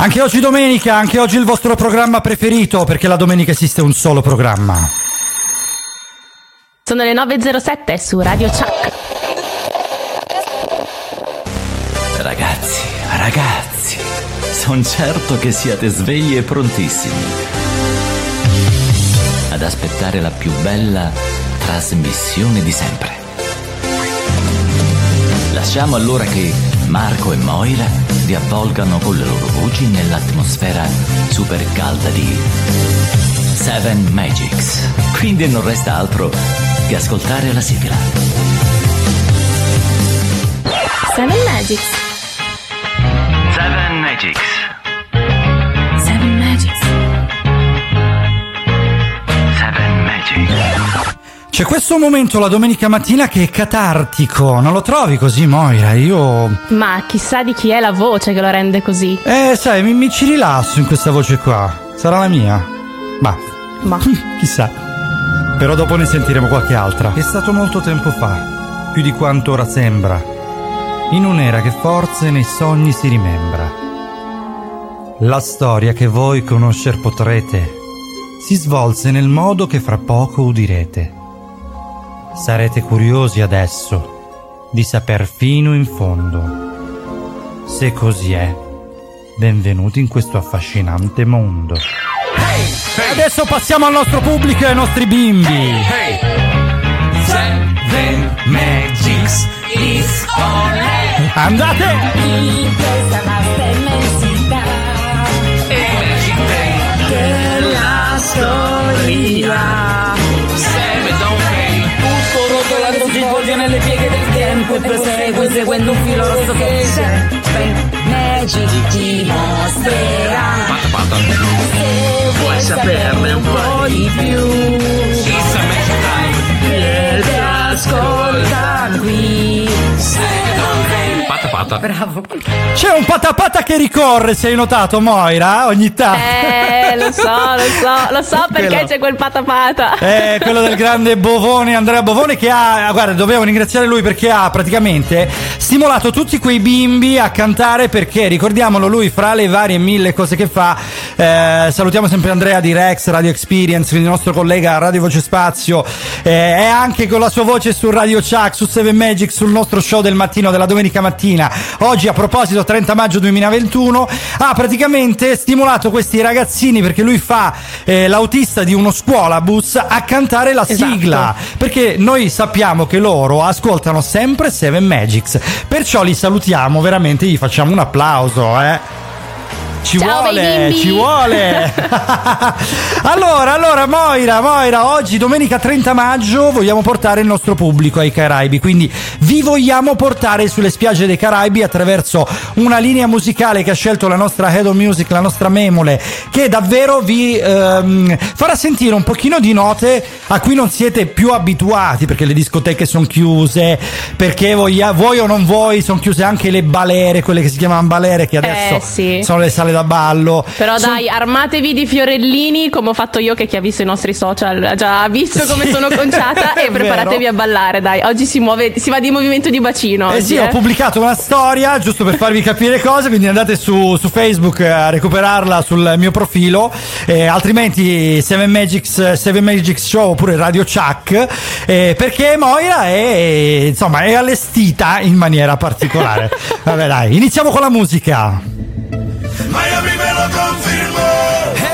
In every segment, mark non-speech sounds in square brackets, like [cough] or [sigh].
Anche oggi domenica, anche oggi il vostro programma preferito, perché la domenica esiste un solo programma. Sono le 9.07 su Radio Chuck. Ragazzi, ragazzi, sono certo che siete svegli e prontissimi ad aspettare la più bella trasmissione di sempre. Lasciamo allora che Marco e Moira vi avvolgano con le loro voci nell'atmosfera super calda di Seven Magics. Quindi non resta altro che ascoltare la sigla. Seven Magics. Seven Magics. C'è questo momento la domenica mattina che è catartico, non lo trovi così Moira? Io... Ma chissà di chi è la voce che lo rende così. Eh, sai, mi, mi ci rilasso in questa voce qua. Sarà la mia? Ma, Ma [laughs] chissà. Però dopo ne sentiremo qualche altra. È stato molto tempo fa, più di quanto ora sembra. In un'era che forse nei sogni si rimembra. La storia che voi conoscer potrete si svolse nel modo che fra poco udirete. Sarete curiosi adesso di saper fino in fondo. Se così è, benvenuti in questo affascinante mondo. E adesso passiamo al nostro pubblico e ai nostri bimbi. Seven Magics is on air. Andate! Storia svolge nelle pieghe del tempo E prosegue seguendo un filo rosso che Seven Magic ti mostrerà. Se vuoi saperne un po' di più? Vieni ascolta qui Pata pata. bravo. C'è un patapata che ricorre, se hai notato, Moira, ogni tanto. Eh, lo so, lo so, lo so perché Quello. c'è quel patapata. Eh, quello del grande Bovone, Andrea Bovone, che ha, guarda, dobbiamo ringraziare lui perché ha praticamente stimolato tutti quei bimbi a cantare perché, ricordiamolo, lui fra le varie mille cose che fa, eh, salutiamo sempre Andrea di Rex, Radio Experience, quindi il nostro collega a Radio Voce Spazio, eh, è anche con la sua voce su Radio Chuck, su Seven Magic, sul nostro show del mattino, della domenica mattina. Oggi, a proposito, 30 maggio 2021, ha praticamente stimolato questi ragazzini perché lui fa eh, l'autista di uno scuolabus a cantare la Esatto. sigla. Perché noi sappiamo che loro ascoltano sempre Seven Magics. Perciò li salutiamo, veramente gli facciamo un applauso, eh. Ci Ciao, vuole, ci vuole. [laughs] allora, allora, Moira, Moira, oggi domenica 30 maggio vogliamo portare il nostro pubblico ai Caraibi, quindi vi vogliamo portare sulle spiagge dei Caraibi attraverso una linea musicale che ha scelto la nostra Head of Music, la nostra Memole, che davvero vi ehm, farà sentire un pochino di note a cui non siete più abituati, perché le discoteche sono chiuse, perché voglia- vuoi o non vuoi, sono chiuse anche le balere, quelle che si chiamano balere, che adesso Eh, sì. sono le sale da ballo. Però Son- dai, armatevi di fiorellini come ho fatto io che chi ha visto i nostri social ha già visto come Sì, sono conciata [laughs] e preparatevi vero. a ballare, dai. Oggi si muove, si va di movimento di bacino. Eh oggi, sì, eh. ho pubblicato una storia giusto per farvi capire cose, quindi andate su, su Facebook a recuperarla sul mio profilo, eh, altrimenti Seven Magics, Seven Magics Show oppure Radio Chuck, eh, perché Moira è, insomma, è allestita in maniera particolare. [laughs] Vabbè dai, iniziamo con la musica. Miami me lo confirmó.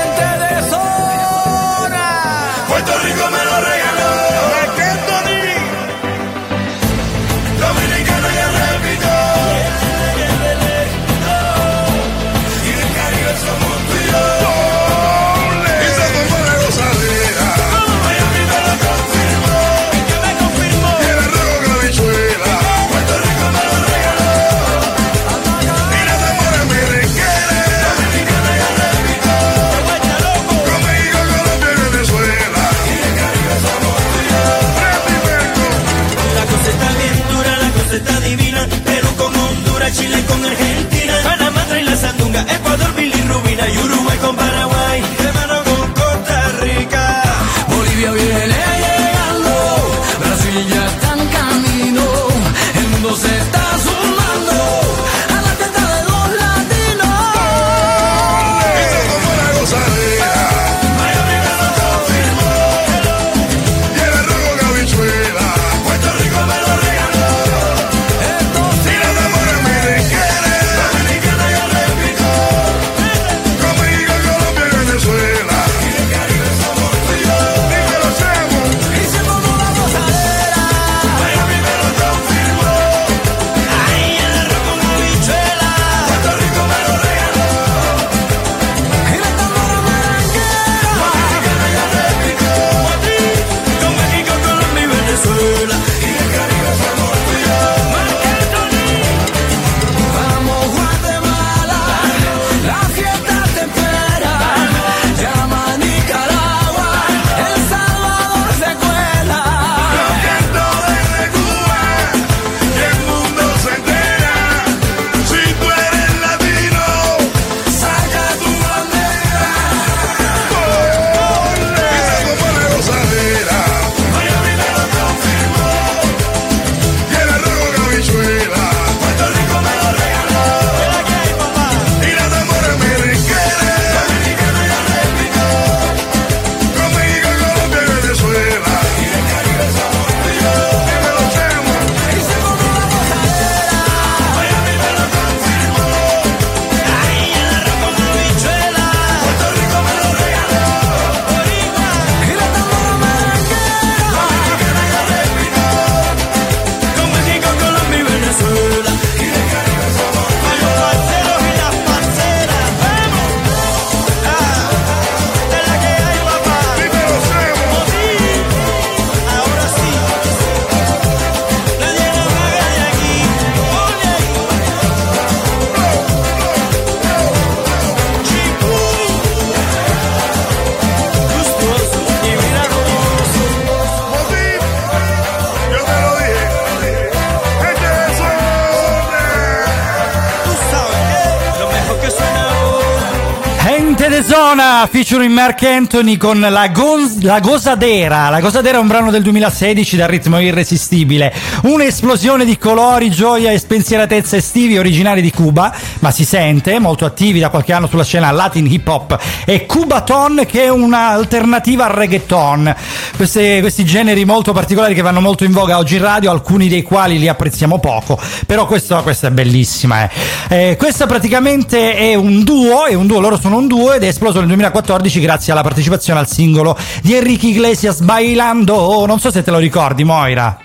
Madonna featuring Mark Anthony con la, gonz- la Gosadera. La Gosadera è un brano del 2016 dal ritmo irresistibile. Un'esplosione di colori, gioia e spensieratezza estivi originari di Cuba, ma si sente, molto attivi da qualche anno sulla scena Latin hip hop e Cubaton che è un'alternativa al reggaeton. Queste- questi generi molto particolari che vanno molto in voga oggi in radio, alcuni dei quali li apprezziamo poco, però questo, questa è bellissima. Eh. Eh, questa praticamente è un duo, è un duo, loro sono un duo ed è esploso nel 2014 grazie alla partecipazione al singolo di Enrique Iglesias Bailando. Non so se te lo ricordi, Moira.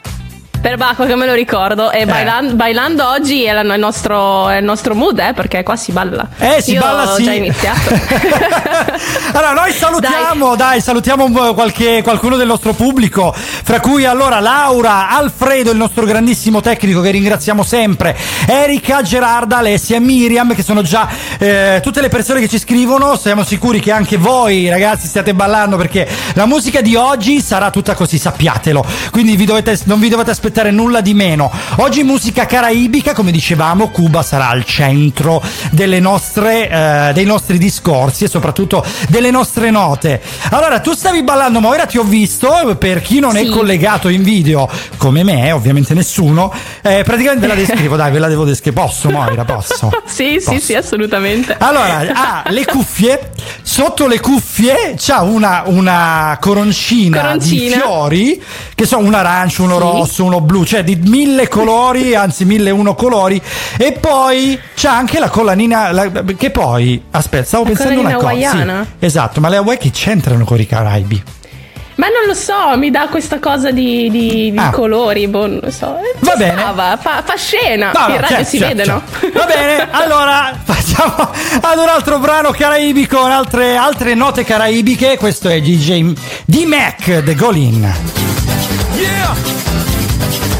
Per Bacco che me lo ricordo. E bailan- bailando oggi è, la- il nostro, è il nostro mood, eh, perché qua si balla. Eh, si Io balla ho sì. già iniziato. [laughs] allora, noi salutiamo, dai, salutiamo un po' qualche, qualcuno del nostro pubblico, fra cui allora Laura, Alfredo, il nostro grandissimo tecnico che ringraziamo sempre, Erika, Gerarda, Alessia e Miriam, che sono già eh, tutte le persone che ci scrivono. Siamo sicuri che anche voi, ragazzi, stiate ballando perché la musica di oggi sarà tutta così, sappiatelo. Quindi vi dovete, non vi dovete aspettare nulla di meno. Oggi musica caraibica, come dicevamo, Cuba sarà al centro delle nostre, eh, dei nostri discorsi e soprattutto delle nostre note. Allora, tu stavi ballando, ma ora ti ho visto, per chi non è Sì. collegato in video, come me, ovviamente nessuno, eh, praticamente ve la descrivo, dai, ve la devo descrivere. Posso, Moira, posso? [laughs] sì, sì, Posso. sì, assolutamente. Allora, ha le cuffie, sotto le cuffie c'ha una, una coroncina, Coroncina. di fiori, che sono un arancio, uno Sì. rosso, uno blu, cioè di mille colori, anzi mille e uno colori, e poi c'ha anche la collanina, la- che poi, aspetta, stavo La pensando una cosa. hawaiana? Sì, esatto, ma le Hawaii che c'entrano con i Caraibi? Ma non lo so, mi dà questa cosa di, di- di Ah. colori, boh, non lo so. Eh, Va ci bene. stava, fa, fa scena. No, no, In radio certo, si certo, vede, no? certo. Va bene, [laughs] allora facciamo ad un altro brano caraibico, con altre, altre note caraibiche. Questo è DJ D-Mac, The Golin. Yeah!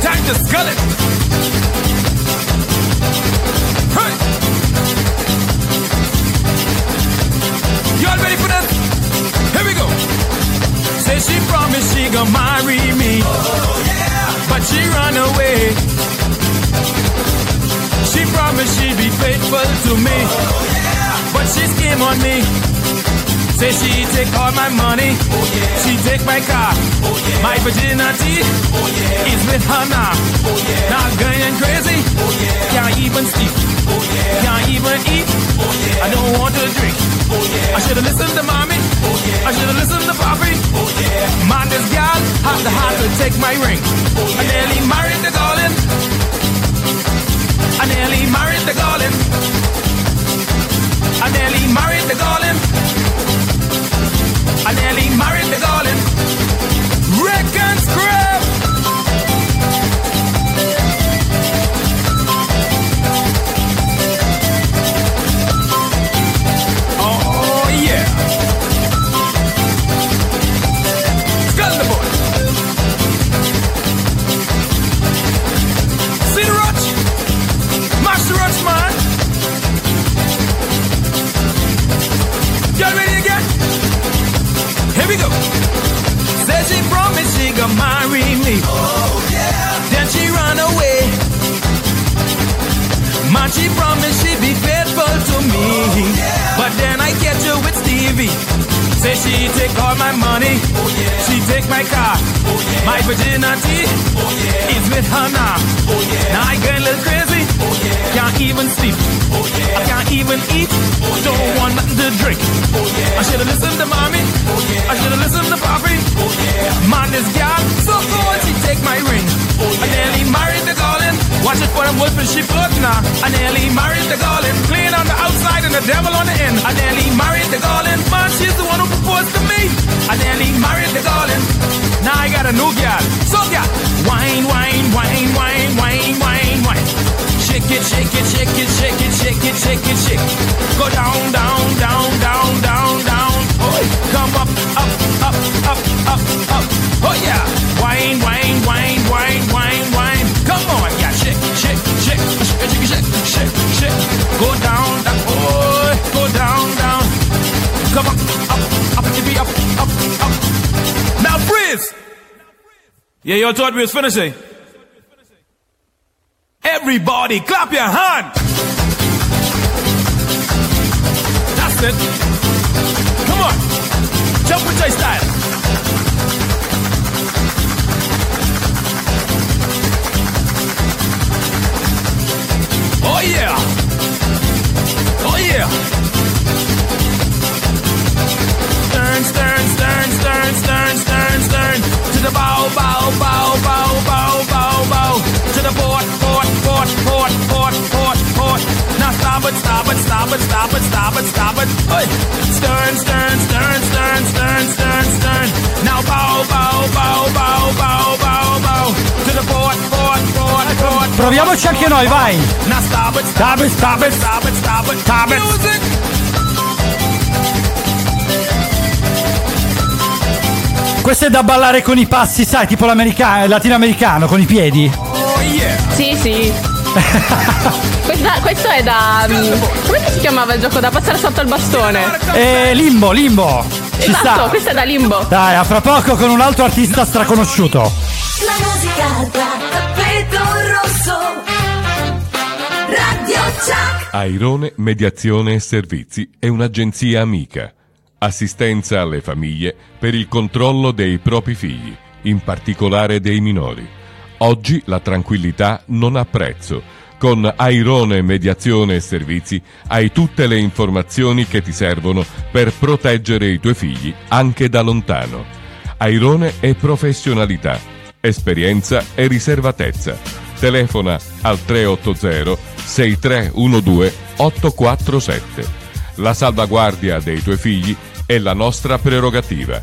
Time to skull it! Hey! Y'all ready for this? Here we go! Say she promised she gonna marry me. Oh, yeah! But she run away. She promised she'd be faithful to me. Oh, yeah! But she scheme on me. Say she take all my money. She take my car. My virginity is with her now. Now going crazy. Can't even sleep. Can't even eat. I don't want to drink. I should have listened to mommy. I should have listened to papi. Man, this gal had the heart to take my ring. I nearly married the Golden. I nearly married the Golden. I nearly married the Golden. I nearly married the darling. Reckons great. She promised she'd be faithful to me. But then I catch her with Stevie. Say she take all my money. She take my car. My virginity is with her now. Now I get a little crazy. Can't even sleep. I can't even eat. Don't want nothing to drink. I should have listened to mommy. I should have listened to papi. Man, this gal so cold she take my ring. I nearly married the Golden. Watch it for them wolf and sheep blood now. I nearly married the Golden. Clean on the outside and the devil on the end. I nearly married the Golden. Man, she's the one who proposed to me. I nearly married the Golden. Now I got a new gal. So gal, wine, wine, wine, wine, wine, wine, wine. Shake it, shake it, shake it, shake it, shake it, shake it, shake. Go down, down, down, down, down, down. Oh, come up, up, up, up, up, up. Oh yeah, wine, wine, wine, wine, wine, wine. Come on, yeah, shake, shake, shake, shake, shake, shake, shake. Go down, down, oh, go down, down. Come on, up, up, up, up, up. Now freeze. Yeah, you thought we was finishing. Everybody, clap your hand. That's it. Come on. Jump joy style. Oh yeah. Oh yeah. Stern, stern, stern, stern, stern, stern, stern. To the bow, bow, bow, bow, bow. Port, port, port, port, port. Now stop it, stop it, stop it, stop it, stop it, stop it. Hey. Stern, stern, stern, stern, stern, stern, stern. Now bow, bow, bow, bow, bow, bow, bow. To the port, port, port, port. Proviamoci anche noi, vai. Now stop it, stop it, stop it, stop it, stop it, stop it. Music. Questo è da ballare con i passi, sai, tipo l'americano, latinoamericano, con i piedi. Yeah. Sì, sì. [laughs] Questa- questo è da. mm, Come si chiamava il gioco da passare sotto il bastone? E limbo, limbo. Ci esatto, sta. questo è da limbo. Dai, a fra poco con un altro artista straconosciuto. La musica da tappeto rosso. Radio Chuck. Airone Mediazione e Servizi è un'agenzia amica. Assistenza alle famiglie per il controllo dei propri figli, in particolare dei minori. Oggi la tranquillità non ha prezzo. Con Airone Mediazione e Servizi hai tutte le informazioni che ti servono per proteggere i tuoi figli anche da lontano. Airone è professionalità, esperienza e riservatezza. Telefona al 380 6312 847. La salvaguardia dei tuoi figli è la nostra prerogativa.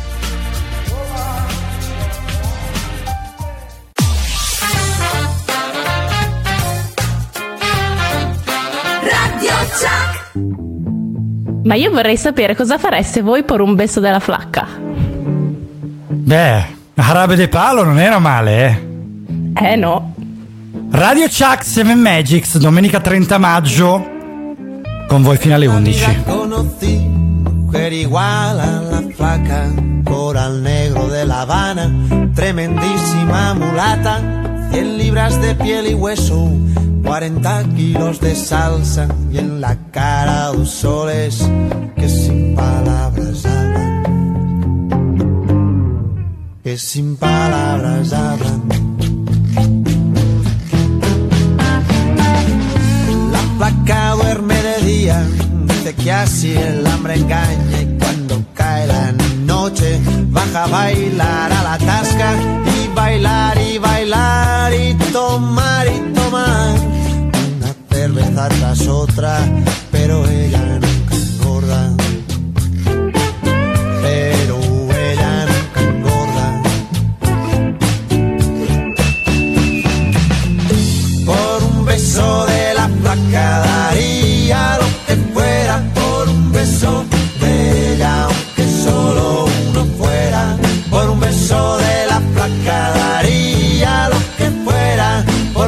Ma io vorrei sapere cosa fareste voi per un beso della flacca. Beh, Arabe de Palo non era male, eh. Eh no. Radio Chuck 7 Magics, domenica 30 maggio, con voi fino alle 11. conocí, mujer igual a la flaca, coral negro de La Habana, tremendísima mulata, 100 libras de piel y hueso, 40 kilos de salsa y en la cara dos soles que sin palabras hablan, que sin palabras hablan. La placa duerme de día, dice que así el hambre engaña y cuando cae la noche baja a bailar a la tasca bailar y bailar y tomar y tomar una cerveza tras otra, pero ella nunca engorda. Pero ella nunca engorda. Por un beso de la placa daría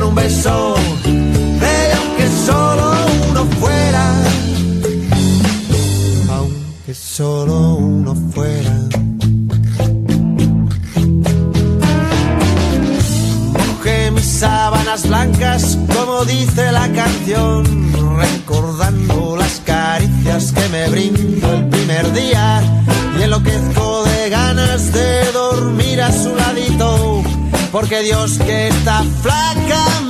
un beso ella, aunque solo uno fuera. Aunque solo uno fuera. Mojé mis sábanas blancas, como dice la canción, recordando las caricias que me brindó el primer día y enloquezco de ganas de dormir a su ladito, porque Dios que está flaca a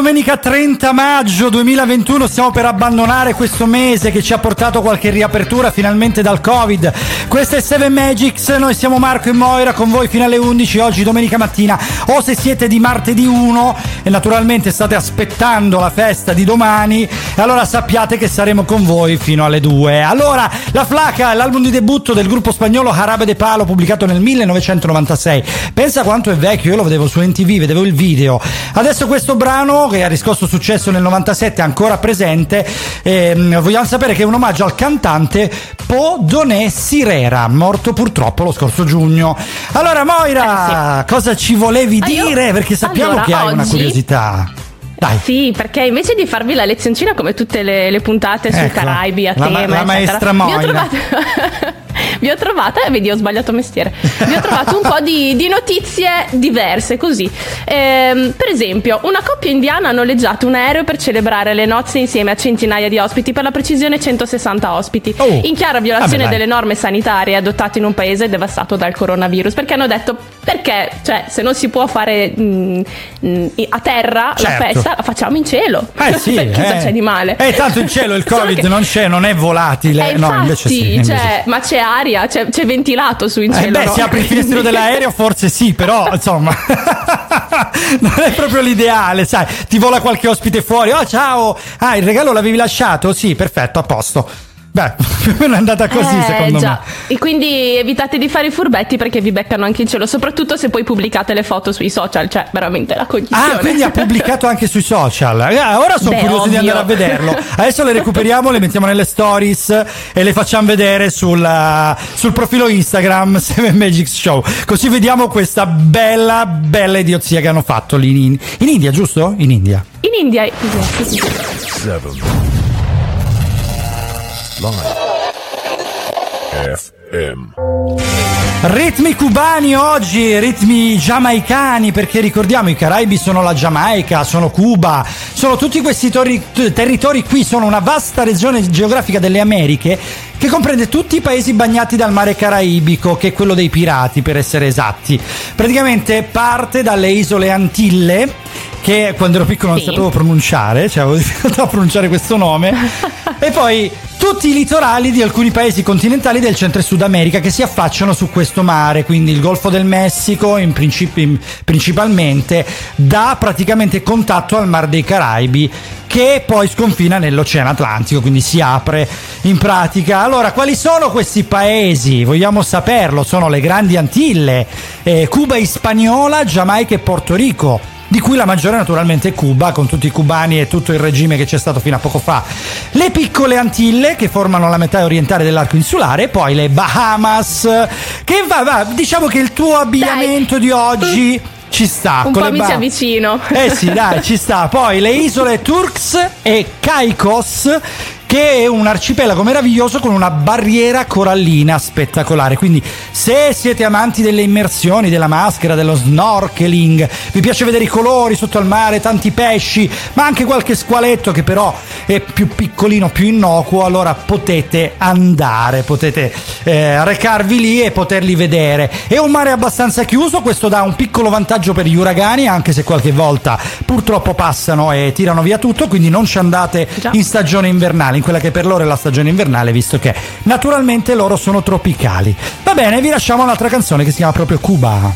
domenica 30 maggio 2021, stiamo per abbandonare questo mese che ci ha portato qualche riapertura finalmente dal Covid. Questo è Seven Magics, noi siamo Marco e Moira con voi fino alle 11 oggi domenica mattina o se siete di martedì 1 e naturalmente state aspettando la festa di domani, allora sappiate che saremo con voi fino alle 2. Allora, La Flaca, l'album di debutto del gruppo spagnolo Jarabe de Palo pubblicato nel 1996. Pensa quanto è vecchio, io lo vedevo su NTV, vedevo il video. Adesso questo brano che ha riscosso successo nel 97 è ancora presente. ehm, vogliamo sapere che è un omaggio al cantante Podoné Sirera, morto purtroppo lo scorso giugno. Allora, Moira, cosa ci volevi Ah, dire? Perché sappiamo allora, che hai una oggi- curiosità. Dai. Sì, perché invece di farvi la lezioncina come tutte le, le puntate sui Ecco, Caraibi a la ma- tema, la maestra eccetera, ho Moira. trovato [laughs] Vi ho trovata, vedi ho sbagliato mestiere, vi ho trovato un po' di, di notizie diverse così. Ehm, per esempio, una coppia indiana ha noleggiato un aereo per celebrare le nozze insieme a centinaia di ospiti, per la precisione 160 ospiti, Oh. in chiara violazione dai. delle norme sanitarie adottate in un paese devastato dal coronavirus, perché hanno detto perché, cioè, se non si può fare mm, mm, a terra Certo. la festa, la facciamo in cielo. Eh [laughs] sì, Cosa eh. c'è di male? Eh, tanto in cielo il [laughs] Covid che- non c'è, non è volatile. eh, no, infatti, invece sì. invece cioè, ma c'è aria, c'è, c'è ventilato su in Eh cielo. beh, no? se apri il finestrino dell'aereo forse sì, però [laughs] insomma [laughs] non è proprio l'ideale, sai, ti vola qualche ospite fuori, oh ciao, ah il regalo l'avevi lasciato? Sì, perfetto, a posto. Beh, più o meno è andata così Eh, secondo già. me. E quindi evitate di fare i furbetti perché vi beccano anche in cielo, soprattutto se poi pubblicate le foto sui social, cioè veramente la cognizione. Ah, quindi ha [laughs] pubblicato anche sui social. Ah, ora sono Beh, curioso di ovvio. andare a vederlo. Adesso le recuperiamo, le mettiamo nelle stories e le facciamo vedere sul, uh, sul profilo Instagram [laughs] 7 Magic Show. Così vediamo questa bella, bella idiozia che hanno fatto lì in, in India, giusto? In India. In India, sì, sì, sì. Live. FM. Ritmi cubani oggi, ritmi giamaicani, perché ricordiamo i Caraibi sono la Giamaica, sono Cuba, sono tutti questi tori- territori qui, sono una vasta regione geografica delle Americhe che comprende tutti i paesi bagnati dal mare caraibico, che è quello dei pirati per essere esatti. Praticamente parte dalle isole Antille, che quando ero piccolo non Sì. sapevo pronunciare, cioè avevo [laughs] difficoltà a pronunciare questo nome, [laughs] e poi tutti i litorali di alcuni paesi continentali del centro e sud America che si affacciano su questo mare, quindi il Golfo del Messico in principi- in- principalmente dà praticamente contatto al Mar dei Caraibi che poi sconfina nell'Oceano Atlantico, quindi si apre in pratica. Allora, quali sono questi paesi? Vogliamo saperlo, sono le grandi Antille, eh, Cuba Hispaniola, Giamaica e Porto Rico di cui la maggiore naturalmente è Cuba, con tutti i cubani e tutto il regime che c'è stato fino a poco fa. Le piccole Antille, che formano la metà orientale dell'arco insulare, e poi le Bahamas, che va, va, diciamo che il tuo abbigliamento di oggi ci sta. Un con po' mi Bah- avvicino. Eh sì, dai, ci sta. [laughs] Poi le isole Turks e Caicos che è un arcipelago meraviglioso con una barriera corallina spettacolare. Quindi, se siete amanti delle immersioni, della maschera, dello snorkeling, vi piace vedere i colori sotto al mare, tanti pesci, ma anche qualche squaletto che però è più piccolino, più innocuo, allora potete andare, potete eh, recarvi lì e poterli vedere. È un mare abbastanza chiuso, questo dà un piccolo vantaggio per gli uragani, anche se qualche volta purtroppo passano e tirano via tutto, quindi non ci andate Già. in stagione invernale, in quella che per loro è la stagione invernale, visto che naturalmente loro sono tropicali. Va bene, vi lasciamo un'altra canzone che si chiama proprio Cuba.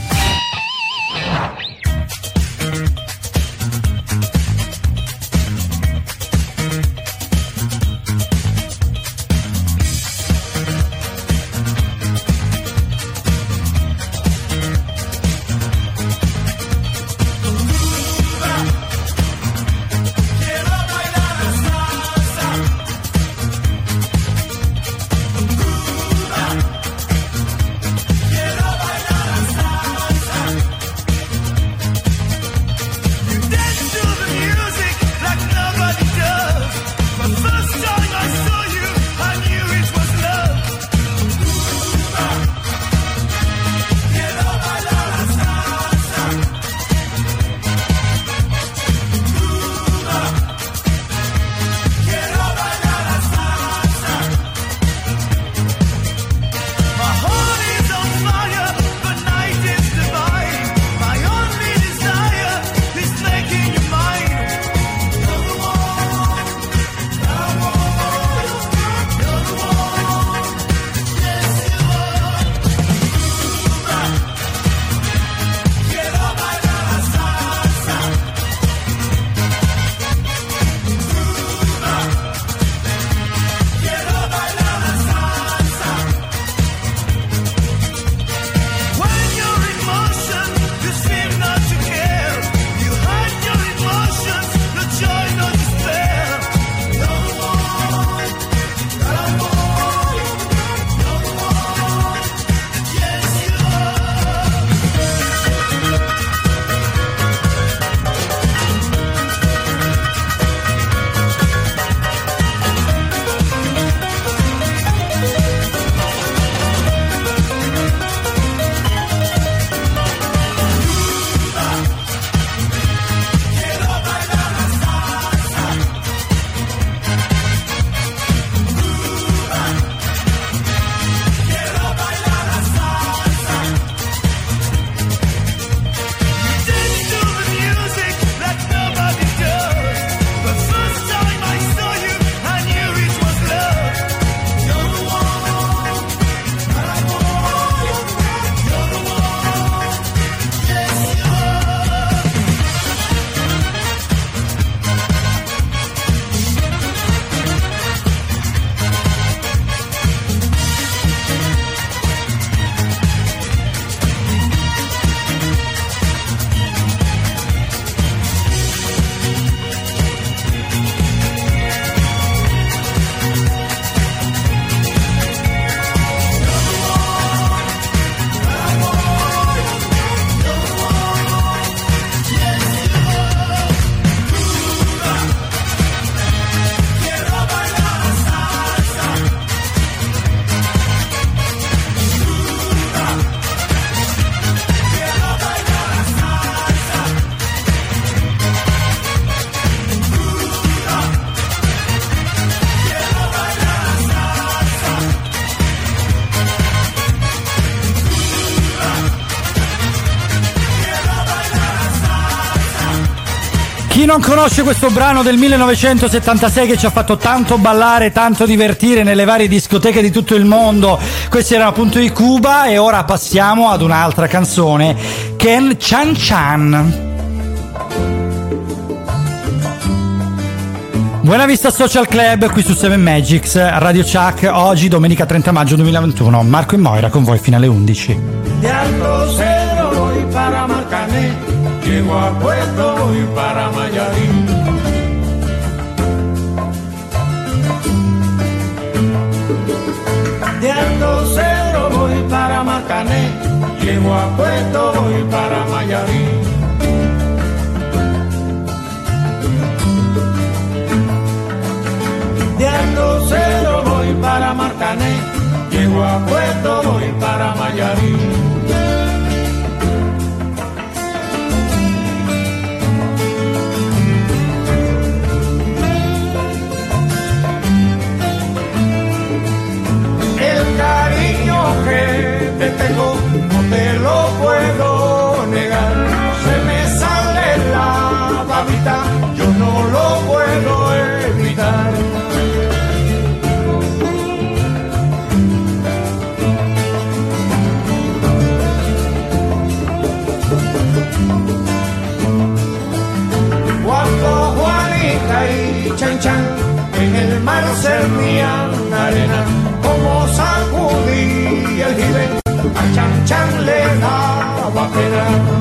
Non conosce questo brano del 1976 che ci ha fatto tanto ballare, tanto divertire nelle varie discoteche di tutto il mondo? Questi erano appunto i Cuba e ora passiamo ad un'altra canzone, Ken Chan Chan. Buona vista Social Club qui su 7 Magics, Radio Chuck, oggi domenica 30 maggio 2021. Marco e Moira con voi fino alle 11. De llego a Puerto voy para llego a Puerto voy para Mayarín. De Cedro voy para Marcané, llego a Puerto voy para Mayarín. El cariño que te tengo puedo negar. Se me sale la babita, yo no lo puedo evitar. Cuando Juanita y Chan Chan en el mar servían arena, como sacudí el jibe, a Chan Chan le pena.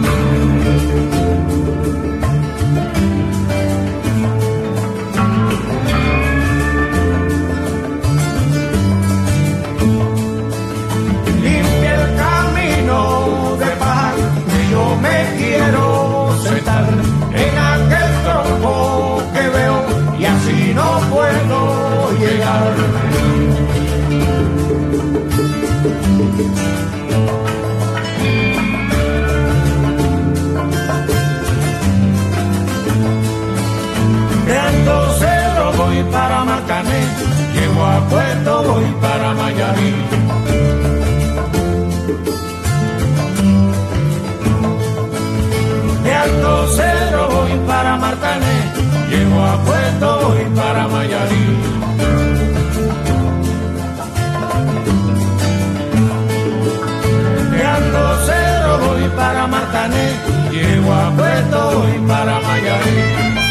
A Puerto voy para Mayarín.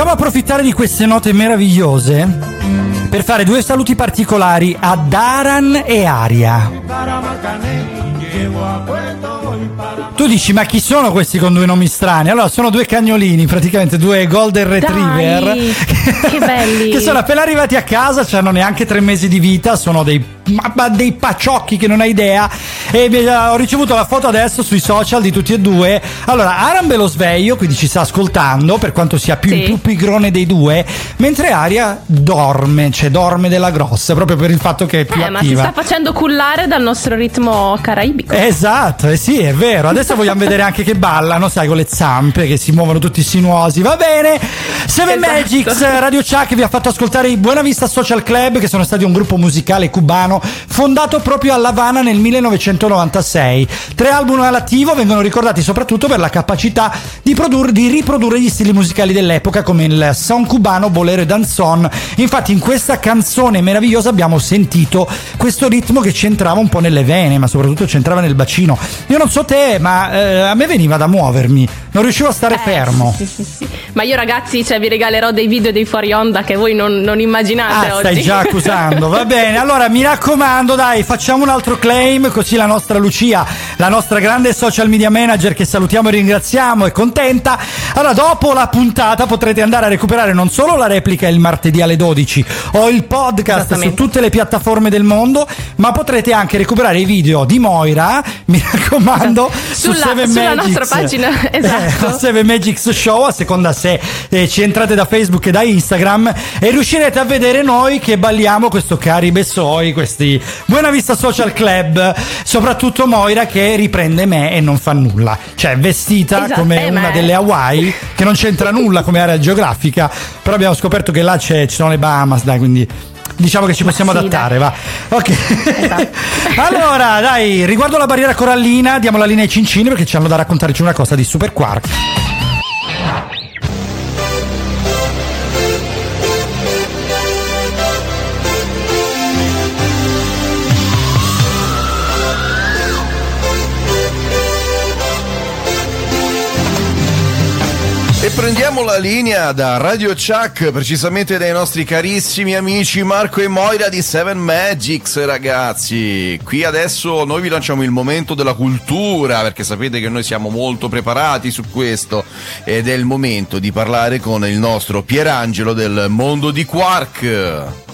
Vogliamo approfittare di queste note meravigliose per fare due saluti particolari a Daran e Aria. Tu dici, ma chi sono questi con due nomi strani? Allora, sono due cagnolini, praticamente due golden retriever. Dai, che belli. [laughs] che sono appena arrivati a casa, cioè hanno neanche tre mesi di vita, sono dei, ma- ma dei paciocchi che non hai idea. E mi- ho ricevuto la foto adesso sui social di tutti e due. Allora, Aran ve lo sveglio, quindi ci sta ascoltando, per quanto sia più, Sì. più pigrone dei due, mentre Aria dorme, cioè dorme della grossa, proprio per il fatto che è più Eh, ma si attiva. sta facendo cullare dal nostro ritmo caraibico. Esatto, eh sì, è vero. Adesso vogliamo [laughs] vedere anche che ballano, sai, con le zampe che si muovono tutti sinuosi. Va bene. Seven Esatto. Magics, Radio Chuck vi ha fatto ascoltare i Buena Vista Social Club, che sono stati un gruppo musicale cubano fondato proprio a La Habana nel 1996. Tre album all'attivo vengono ricordati soprattutto per la capacità di, produrre- di riprodurre gli stili musicali dell'epoca come il son cubano, bolero e danzon. Infatti in questa canzone meravigliosa abbiamo sentito questo ritmo che ci entrava un po' nelle vene, ma soprattutto ci entrava nel bacino. Io non so te, ma eh, a me veniva da muovermi non riuscivo a stare Eh, fermo. Sì, sì, sì. Ma io ragazzi, cioè, vi regalerò dei video dei fuori onda che voi non, non immaginate Ah, oggi. stai già accusando, va [laughs] bene. Allora mi raccomando, dai, facciamo un altro claim, così la nostra Lucia, la nostra grande social media manager che salutiamo e ringraziamo, è contenta. Allora, dopo la puntata potrete andare a recuperare non solo la replica il martedì alle 12 o il podcast su tutte le piattaforme del mondo, ma potrete anche recuperare i video di Moira, mi raccomando, su Sulla- Seven sulla nostra pagina, esatto. Eh, [laughs] Seven Magics Show, a seconda se eh, ci entrate da Facebook e da Instagram e riuscirete a vedere noi che balliamo questo Caribe Soy, questi Buena Vista Social Club, soprattutto Moira che riprende me e non fa nulla, cioè vestita Esatto, come eh, una ma- delle Hawaii che non c'entra nulla come area geografica, però abbiamo scoperto che là c'è- ci sono le Bahamas, dai, quindi diciamo che ci possiamo sì, adattare, va. Ok. Esatto. [laughs] allora, dai, riguardo la barriera corallina, diamo la linea ai cincini perché ci hanno da raccontarci una cosa di Super Quark. Prendiamo la linea da Radio Chuck, precisamente dai nostri carissimi amici Marco e Moira di Seven Magics, ragazzi. Qui adesso noi vi lanciamo il momento della cultura, perché sapete che noi siamo molto preparati su questo, ed è il momento di parlare con il nostro Pierangelo del mondo di Quark.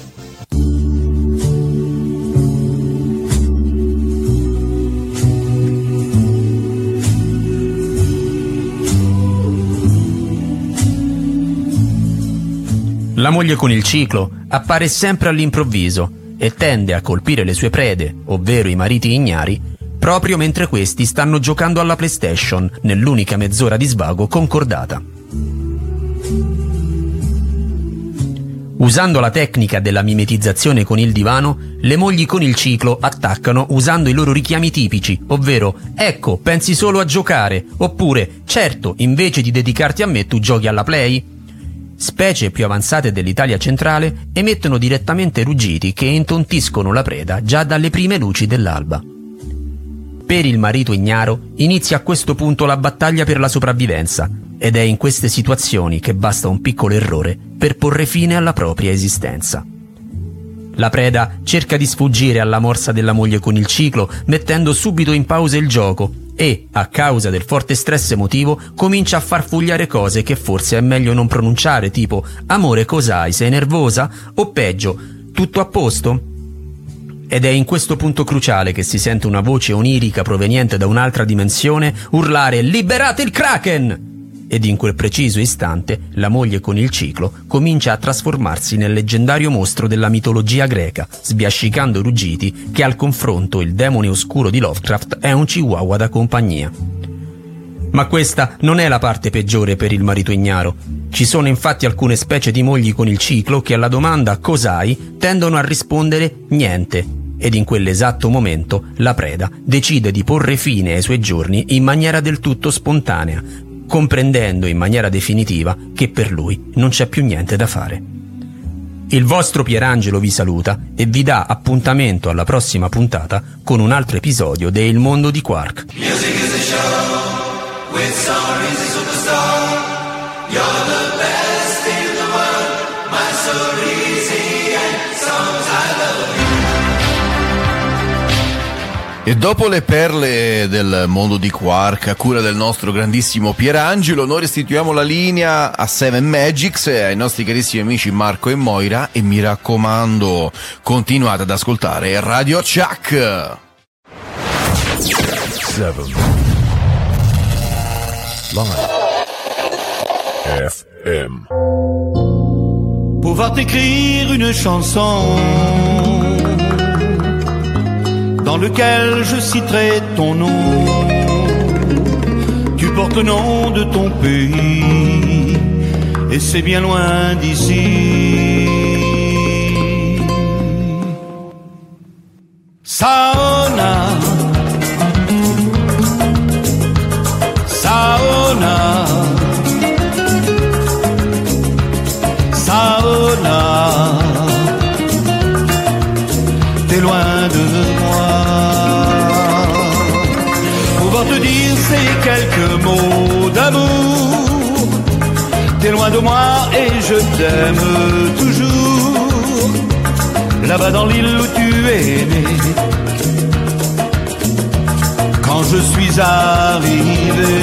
La moglie con il ciclo appare sempre all'improvviso e tende a colpire le sue prede, ovvero i mariti ignari, proprio mentre questi stanno giocando alla PlayStation nell'unica mezz'ora di svago concordata. Usando la tecnica della mimetizzazione con il divano, le mogli con il ciclo attaccano usando i loro richiami tipici, ovvero ecco, pensi solo a giocare, oppure certo, invece di dedicarti a me tu giochi alla play? Specie più avanzate dell'Italia centrale emettono direttamente ruggiti che intontiscono la preda già dalle prime luci dell'alba. Per il marito ignaro inizia a questo punto la battaglia per la sopravvivenza ed è in queste situazioni che basta un piccolo errore per porre fine alla propria esistenza. La preda cerca di sfuggire alla morsa della moglie con il ciclo, mettendo subito in pausa il gioco e, a causa del forte stress emotivo, comincia a farfugliare cose che forse è meglio non pronunciare, tipo amore cos'hai, sei nervosa? O peggio, tutto a posto? Ed è in questo punto cruciale che si sente una voce onirica proveniente da un'altra dimensione urlare Liberate il Kraken! Ed in quel preciso istante la moglie con il ciclo comincia a trasformarsi nel leggendario mostro della mitologia greca, sbiascicando ruggiti che al confronto il demone oscuro di Lovecraft è un chihuahua da compagnia. Ma questa non è la parte peggiore per il marito ignaro. Ci sono infatti alcune specie di mogli con il ciclo che alla domanda cos'hai tendono a rispondere niente. Ed in quell'esatto momento la preda decide di porre fine ai suoi giorni in maniera del tutto spontanea, comprendendo in maniera definitiva che per lui non c'è più niente da fare. Il vostro Pierangelo vi saluta e vi dà appuntamento alla prossima puntata con un altro episodio de Il mondo di Quark. Music is a show with stories a superstar. You're the E dopo le perle del mondo di Quark a cura del nostro grandissimo Pierangelo, noi restituiamo la linea a Seven Magics e ai nostri carissimi amici Marco e Moira e mi raccomando, continuate ad ascoltare Radio Chuck. Seven. Live. FM. pouvoir t'écrire une chanson dans lequel je citerai ton nom. Tu portes le nom de ton pays et c'est bien loin d'ici. Saona, Saona. Glisser quelques mots d'amour. T'es loin de moi et je t'aime toujours. Là-bas dans l'île où tu es né. Quand je suis arrivé.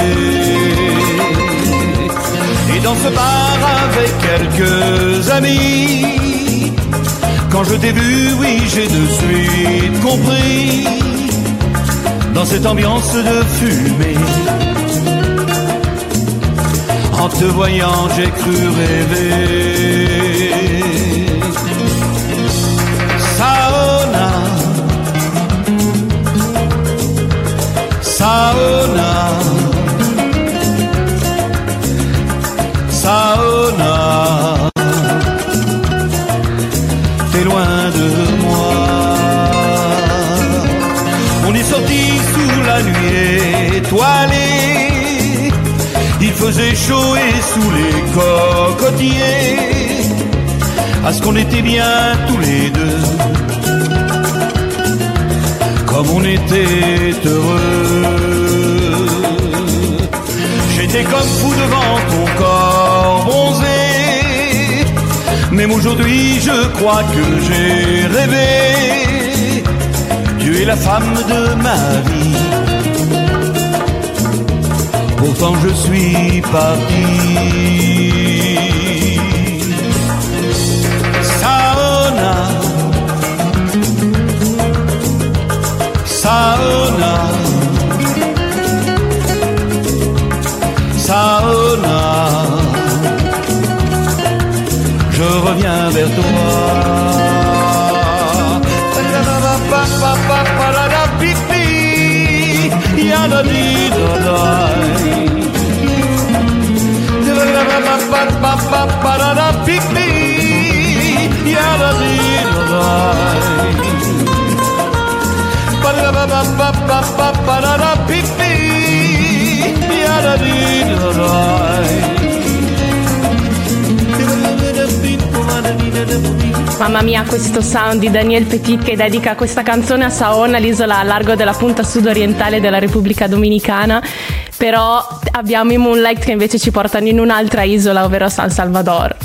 Et dans ce bar avec quelques amis. Quand je t'ai vu, oui, j'ai de suite compris. Dans cette ambiance de fumée. En te voyant, j'ai cru rêver. Chaud et sous les cocotiers. À ce qu'on était bien tous les deux. Comme on était heureux. J'étais comme fou devant ton corps bronzé. Même aujourd'hui, je crois que j'ai rêvé. Tu es la femme de ma vie. Pourtant, je suis parti. Saona, Saona, Saona. Je reviens vers toi. Pick me, yada dee da da. Pick me, yada dee da da. Mamma mia, questo sound di Daniel Petit che dedica questa canzone a Saona, l'isola a largo della punta sudorientale della Repubblica Dominicana. Però abbiamo i Moonlight che invece ci portano in un'altra isola, ovvero San Salvador.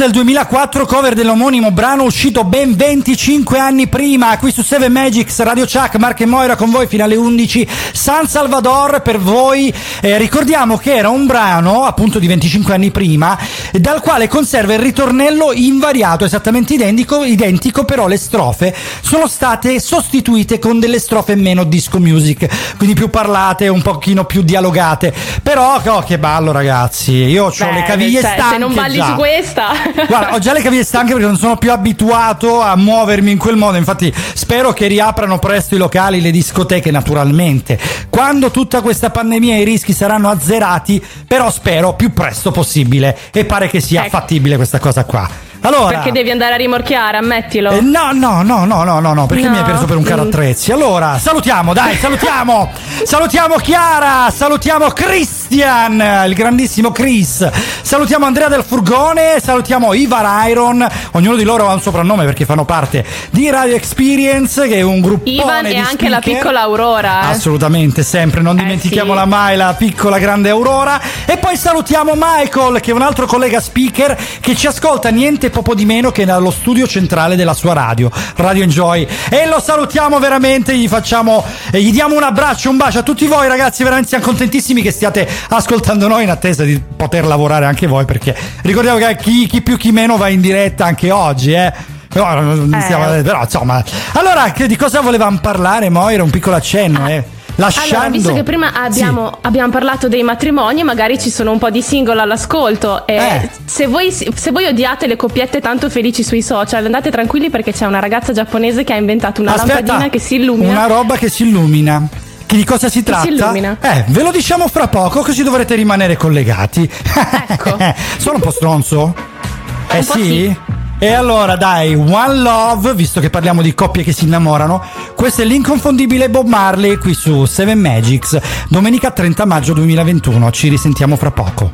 Del 2004, cover dell'omonimo brano uscito ben 25 anni prima, qui su 7 Magics, Radio Chuck, Mark e Moira con voi fino alle 11, San Salvador per voi. Eh, ricordiamo che era un brano, appunto di 25 anni prima, dal quale conserva il ritornello invariato, esattamente identico, identico, però le strofe sono state sostituite con delle strofe meno disco music, quindi più parlate, un pochino più dialogate. Però, oh, che ballo ragazzi, io ho Beh, le caviglie cioè, stanche Se non balli già. su questa. [laughs] Guarda, ho già le caviglie stanche perché non sono più abituato a muovermi in quel modo. Infatti, spero che riaprano presto i locali, le discoteche, naturalmente. Quando tutta questa pandemia e i rischi saranno azzerati, però spero più presto possibile. E pare che sia Ecco. fattibile questa cosa qua. Allora. Perché devi andare a rimorchiare, ammettilo. Eh, no, no, no, no, no, no, no, perché No. mi hai preso per un caro attrezzi. Allora, salutiamo, dai, salutiamo. [laughs] salutiamo Chiara, salutiamo Christian, il grandissimo Chris. Salutiamo Andrea del Furgone, salutiamo Ivar Iron. Ognuno di loro ha un soprannome perché fanno parte di Radio Experience, che è un gruppo Ivan e di anche la speaker. piccola Aurora. eh. Assolutamente, sempre, non dimentichiamola sì. mai, la piccola grande Aurora. E poi salutiamo Michael, che è un altro collega speaker che ci ascolta niente poco di meno che dallo studio centrale della sua radio, Radio Enjoy. E lo salutiamo veramente, gli facciamo, eh, gli diamo un abbraccio, un bacio a tutti voi ragazzi, veramente siamo contentissimi che stiate ascoltando noi in attesa di poter lavorare anche voi, perché ricordiamo che chi, chi più chi meno va in diretta anche oggi, eh. Però, non Eh. stiamo- però, insomma, allora che- di cosa volevamo parlare, Moira? Un piccolo accenno, eh. Lasciando Allora, visto che prima abbiamo, abbiamo parlato dei matrimoni, magari ci sono un po' di single all'ascolto. E Eh. se, voi, se voi odiate le coppiette tanto felici sui social, andate tranquilli perché c'è una ragazza giapponese che ha inventato una Aspetta, lampadina che si illumina. Una roba che si illumina. Che di cosa si tratta? si illumina. Eh, ve lo diciamo fra poco, così dovrete rimanere collegati. Ecco. [laughs] Sono un po' stronzo? eh po' sì? sì. E allora dai, One Love, visto che parliamo di coppie che si innamorano, questo è l'inconfondibile Bob Marley qui su 7 Magics, domenica 30 maggio 2021. Ci risentiamo fra poco.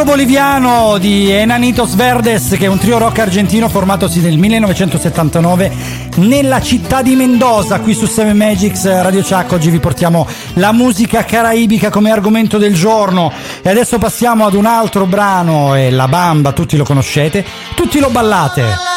Lamento boliviano di Enanitos Verdes, che è un trio rock argentino formatosi nel 1979 nella città di Mendoza. Qui su Seven Magics Radio Chuck oggi vi portiamo la musica caraibica come argomento del giorno. E adesso passiamo ad un altro brano, è La Bamba, tutti lo conoscete, tutti lo ballate.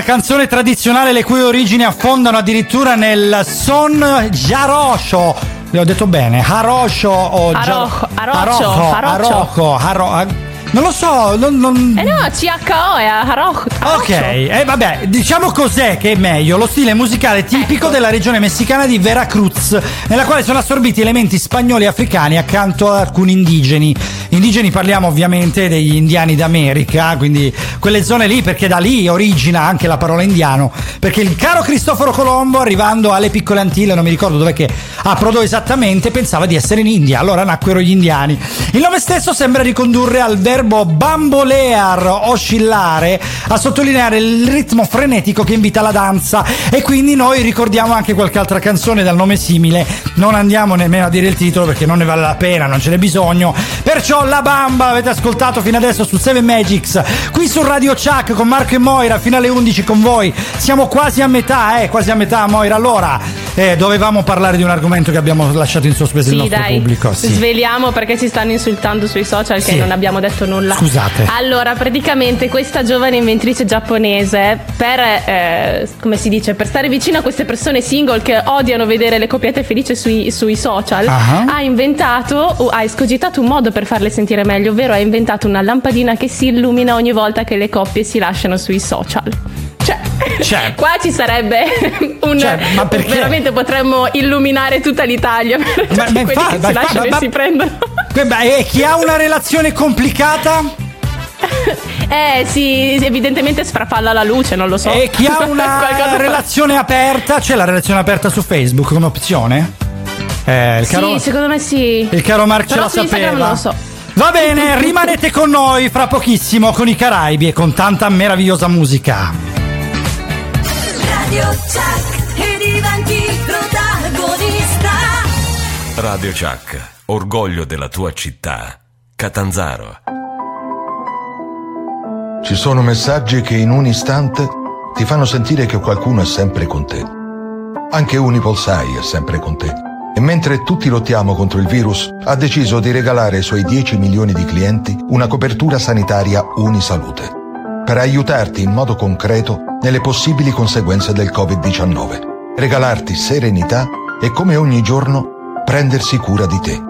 Canzone tradizionale le cui origini affondano addirittura nel son Jarosho. Le ho detto bene, Harosho o Arojo, Arocho. Arojo, Aro- non lo so, non- non- Eh no, CHO è Aroch. Ok, e vabbè, diciamo cos'è che è meglio, lo stile musicale tipico della regione messicana di Veracruz, nella quale sono assorbiti elementi spagnoli e africani accanto ad alcuni indigeni. Indigeni parliamo ovviamente degli indiani d'America, quindi quelle zone lì, perché da lì origina anche la parola indiano, perché il caro Cristoforo Colombo arrivando alle piccole Antille, non mi ricordo dove che approdò esattamente, pensava di essere in India, allora nacquero gli indiani. Il nome stesso sembra ricondurre al verbo bambolear, oscillare, a sottolineare il ritmo frenetico che invita alla danza. E quindi noi ricordiamo anche qualche altra canzone dal nome simile, non andiamo nemmeno a dire il titolo perché non ne vale la pena, non ce n'è bisogno, perciò la bamba avete ascoltato fino adesso su 7 Magics, qui su Radio Chuck con Marco e Moira fino alle 11 con voi, siamo quasi a metà, eh, quasi a metà Moira, allora eh, dovevamo parlare di un argomento che abbiamo lasciato in sospeso il Sì, nostro dai, pubblico, sì. sveliamo perché ci stanno insultando sui social che Sì. non abbiamo detto nulla. Scusate. Allora, praticamente questa giovane inventrice giapponese, per, eh, come si dice, per stare vicino a queste persone single che odiano vedere le coppiette felici sui, sui social, Ah. ha inventato, o ha escogitato un modo per farle sentire meglio, ovvero ha inventato una lampadina che si illumina ogni volta che le coppie si lasciano sui social. Cioè, Qua ci sarebbe [laughs] un. Cioè, ma perché? Veramente potremmo illuminare tutta l'Italia per tutti ma quelli infa- che ma- si lasciano ma- e si prendono. e chi ha una relazione complicata [laughs] Eh sì, evidentemente sfrafalla la luce, non lo so. e chi ha [laughs] una fa- relazione aperta, c'è la relazione aperta su Facebook come opzione? Eh, il caro, Sì, secondo me sì. il caro Mark ce Però la su Instagram sapeva. non lo so. Va bene, rimanete con noi fra pochissimo con i Caraibi e con tanta meravigliosa musica. Radio Chuck e diventi protagonista. Radio Chuck, orgoglio della tua città. Catanzaro. Ci sono messaggi che in un istante ti fanno sentire che qualcuno è sempre con te. Anche Unipolsai è sempre con te. E mentre tutti lottiamo contro il virus, ha deciso di regalare ai suoi 10 milioni di clienti una copertura sanitaria Unisalute, per aiutarti in modo concreto nelle possibili conseguenze del Covid-19, regalarti serenità e come ogni giorno prendersi cura di te.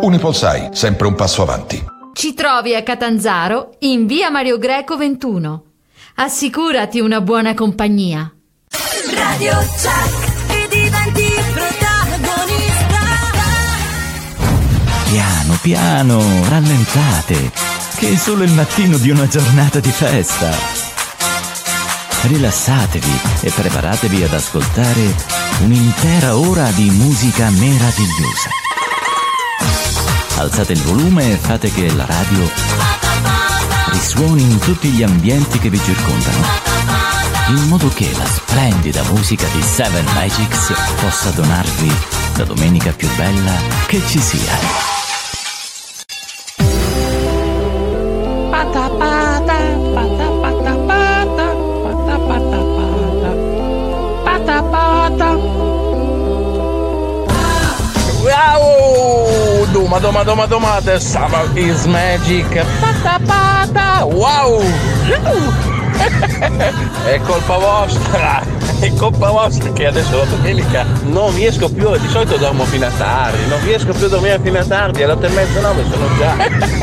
Unipolsai, sempre un passo avanti. Ci trovi a Catanzaro in via Mario Greco 21. Assicurati una buona compagnia. Radio Chuck e diventi protagonista. Piano, piano, rallentate, che è solo il mattino di una giornata di festa. Rilassatevi e preparatevi ad ascoltare un'intera ora di musica meravigliosa. Alzate il volume e fate che la radio risuoni in tutti gli ambienti che vi circondano, in modo che la splendida musica di Seven Magics possa donarvi la domenica più bella che ci sia. Wow! Duma duma duma duma, the summer is magic. Pata pata, wow! [laughs] È colpa vostra, è colpa vostra che adesso la domenica non riesco più, di solito dormo fino a tardi, non riesco più a dormire fino a tardi, alle otto e mezza nove sono già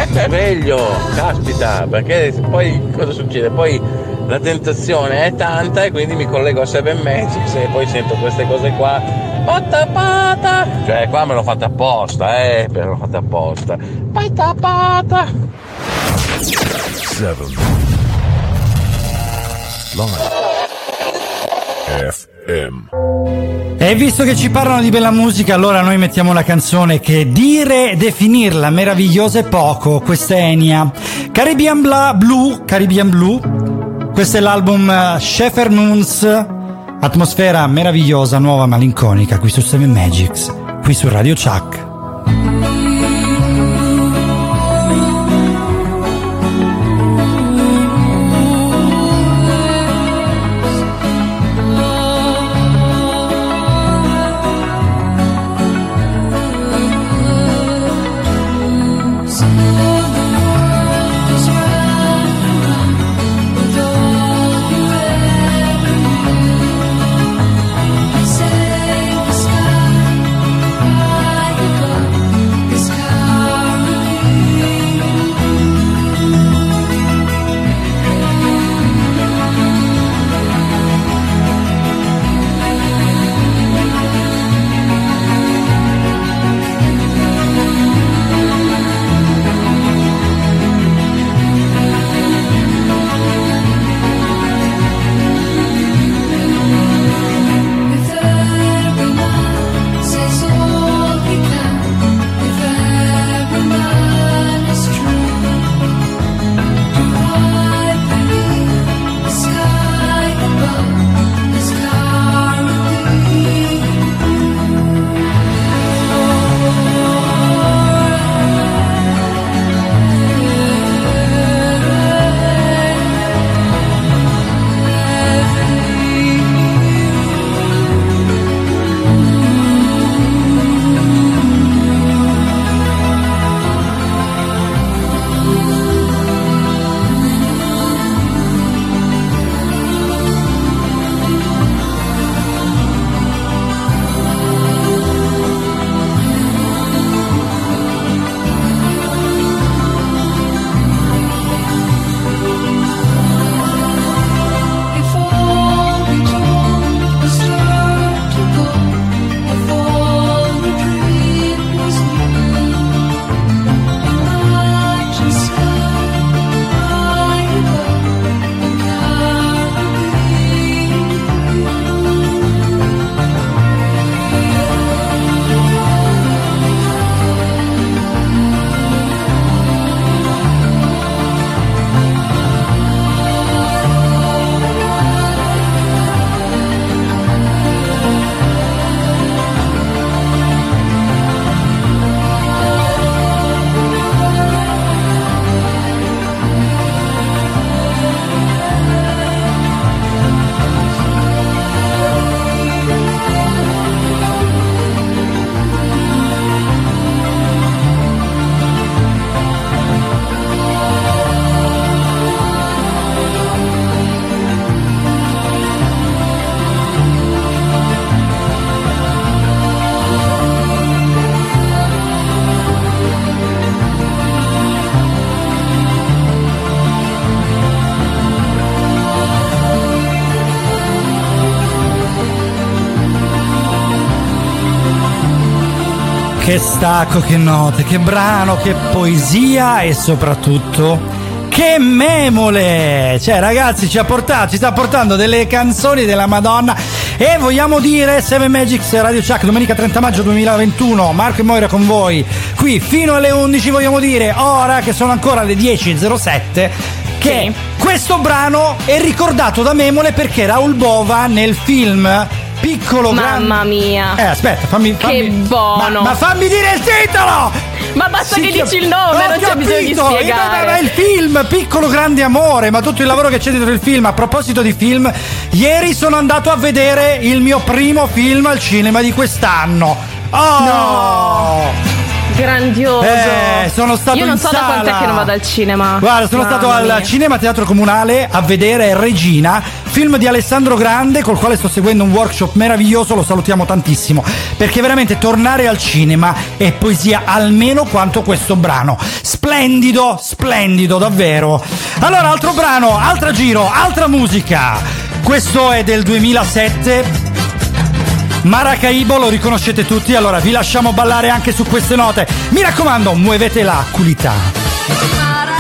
[laughs] sveglio, caspita, perché poi cosa succede? Poi la tentazione è tanta e quindi mi collego a Seven Magics e poi sento queste cose qua. Pata pata! Cioè qua me l'ho fatta apposta, eh, me l'ho fatta apposta. Pata pata! Seven. Live. FM. E visto che ci parlano di bella musica, allora noi mettiamo una canzone che dire e definirla meravigliosa è poco. Questa è Enya. Caribbean Bla- Blue, Caribbean Blue. Questo è l'album eh, Shepherd Moons. Atmosfera meravigliosa, nuova, malinconica, qui su Seven Magics, qui su Radio Chuck. Che stacco, che note, che brano, che poesia e soprattutto che memole! Cioè, ragazzi, ci ha portato, ci sta portando delle canzoni della Madonna. E vogliamo dire 7 Magics Radio Chuck, domenica 30 maggio 2021. Marco e Moira con voi. Qui fino alle 11 vogliamo dire, ora che sono ancora le 10.07, che questo brano è ricordato da memole perché Raul Bova nel film Piccolo Mamma mia. Eh, aspetta, fammi, Che fammi buono. Ma, ma fammi dire il titolo! Ma basta Sì, che che- dici il nome, Ho non c'è bisogno di capito, eh, ma- ma- spiegare. il film, piccolo grande amore, ma tutto il lavoro che c'è dietro il film. A proposito di film, ieri sono andato a vedere il mio primo film al cinema di quest'anno. Oh! Grandioso. Eh, sono stato Io non in so da sala. quant'è che non vado al cinema. Guarda, sono stato Mamma al mia. Cinema Teatro Comunale a vedere Regina, film di Alessandro Grande col quale sto seguendo un workshop meraviglioso, lo salutiamo tantissimo, perché veramente tornare al cinema è poesia almeno quanto questo brano. Splendido, splendido, davvero. Allora, altro brano, altro giro, altra musica. Questo è del 2007. Maracaibo lo riconoscete tutti, allora vi lasciamo ballare anche su queste note. Mi raccomando, muovete la culità. Balla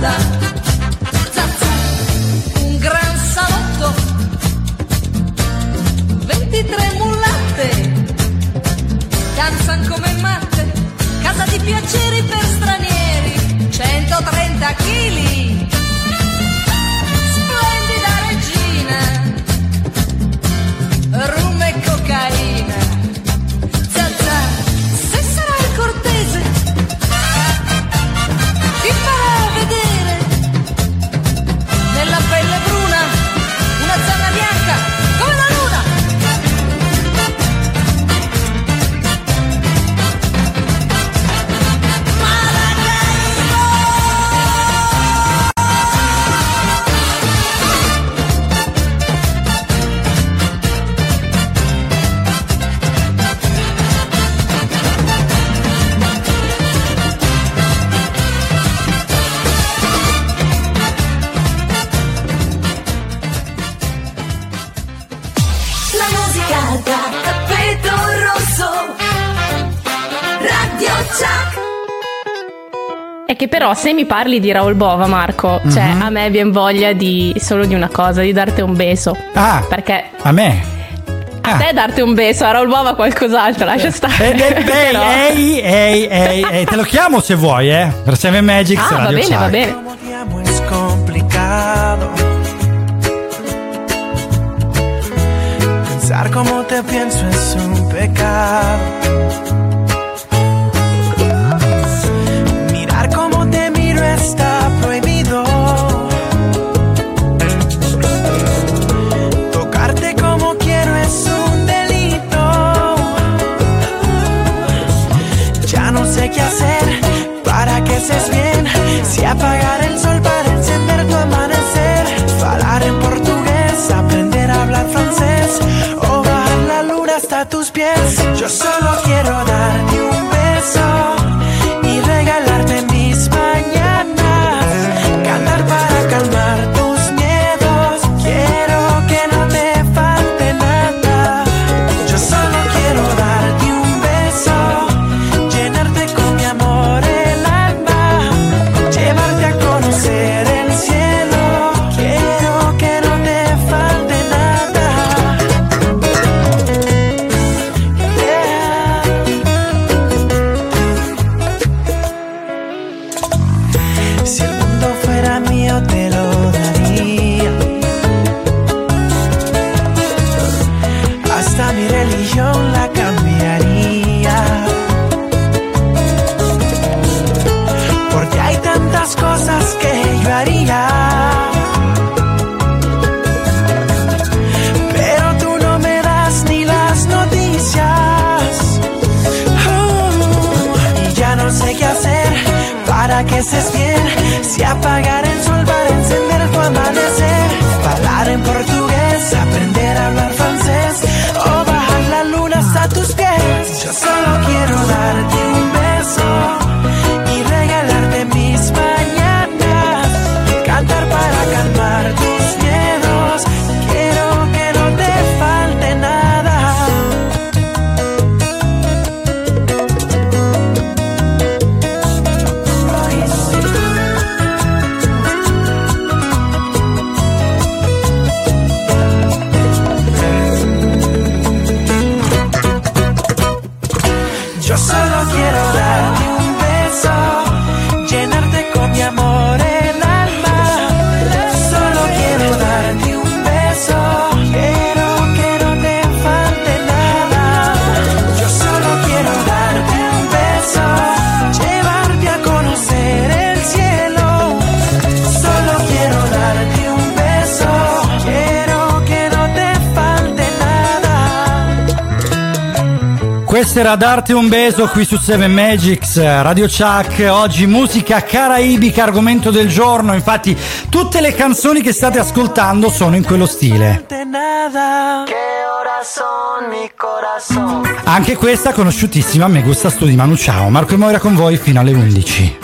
nada. Se mi parli di Raul Bova, Marco, cioè Mhm. a me viene voglia di solo di una cosa, di darti un beso. Ah, Perché a me? A te darti un beso, a Raul Bova qualcos'altro, lascia stare. Ed è beh, Però- ehi, ehi, ehi, ehi, te lo chiamo se vuoi, eh? Per Seven Magics Ah, va Radio bene, va Chuck. bene. es complicado. Pensar como te pienso es un pecado. Bien. Si apagar el sol para encender tu amanecer. Falar en portugués, aprender a hablar francés. O bajar la luna hasta tus pies. Yo solo quiero darte un Si apagar el sol para encender tu amanecer. Hablar en portugués, aprender a hablar era Darti un beso qui su Seven Magics, Radio Chuck, oggi musica caraibica, argomento del giorno, infatti tutte le canzoni che state ascoltando sono in quello stile. Anche questa conosciutissima Me Gusta Stu di Manu Ciao, Marco e Moira con voi fino alle 11.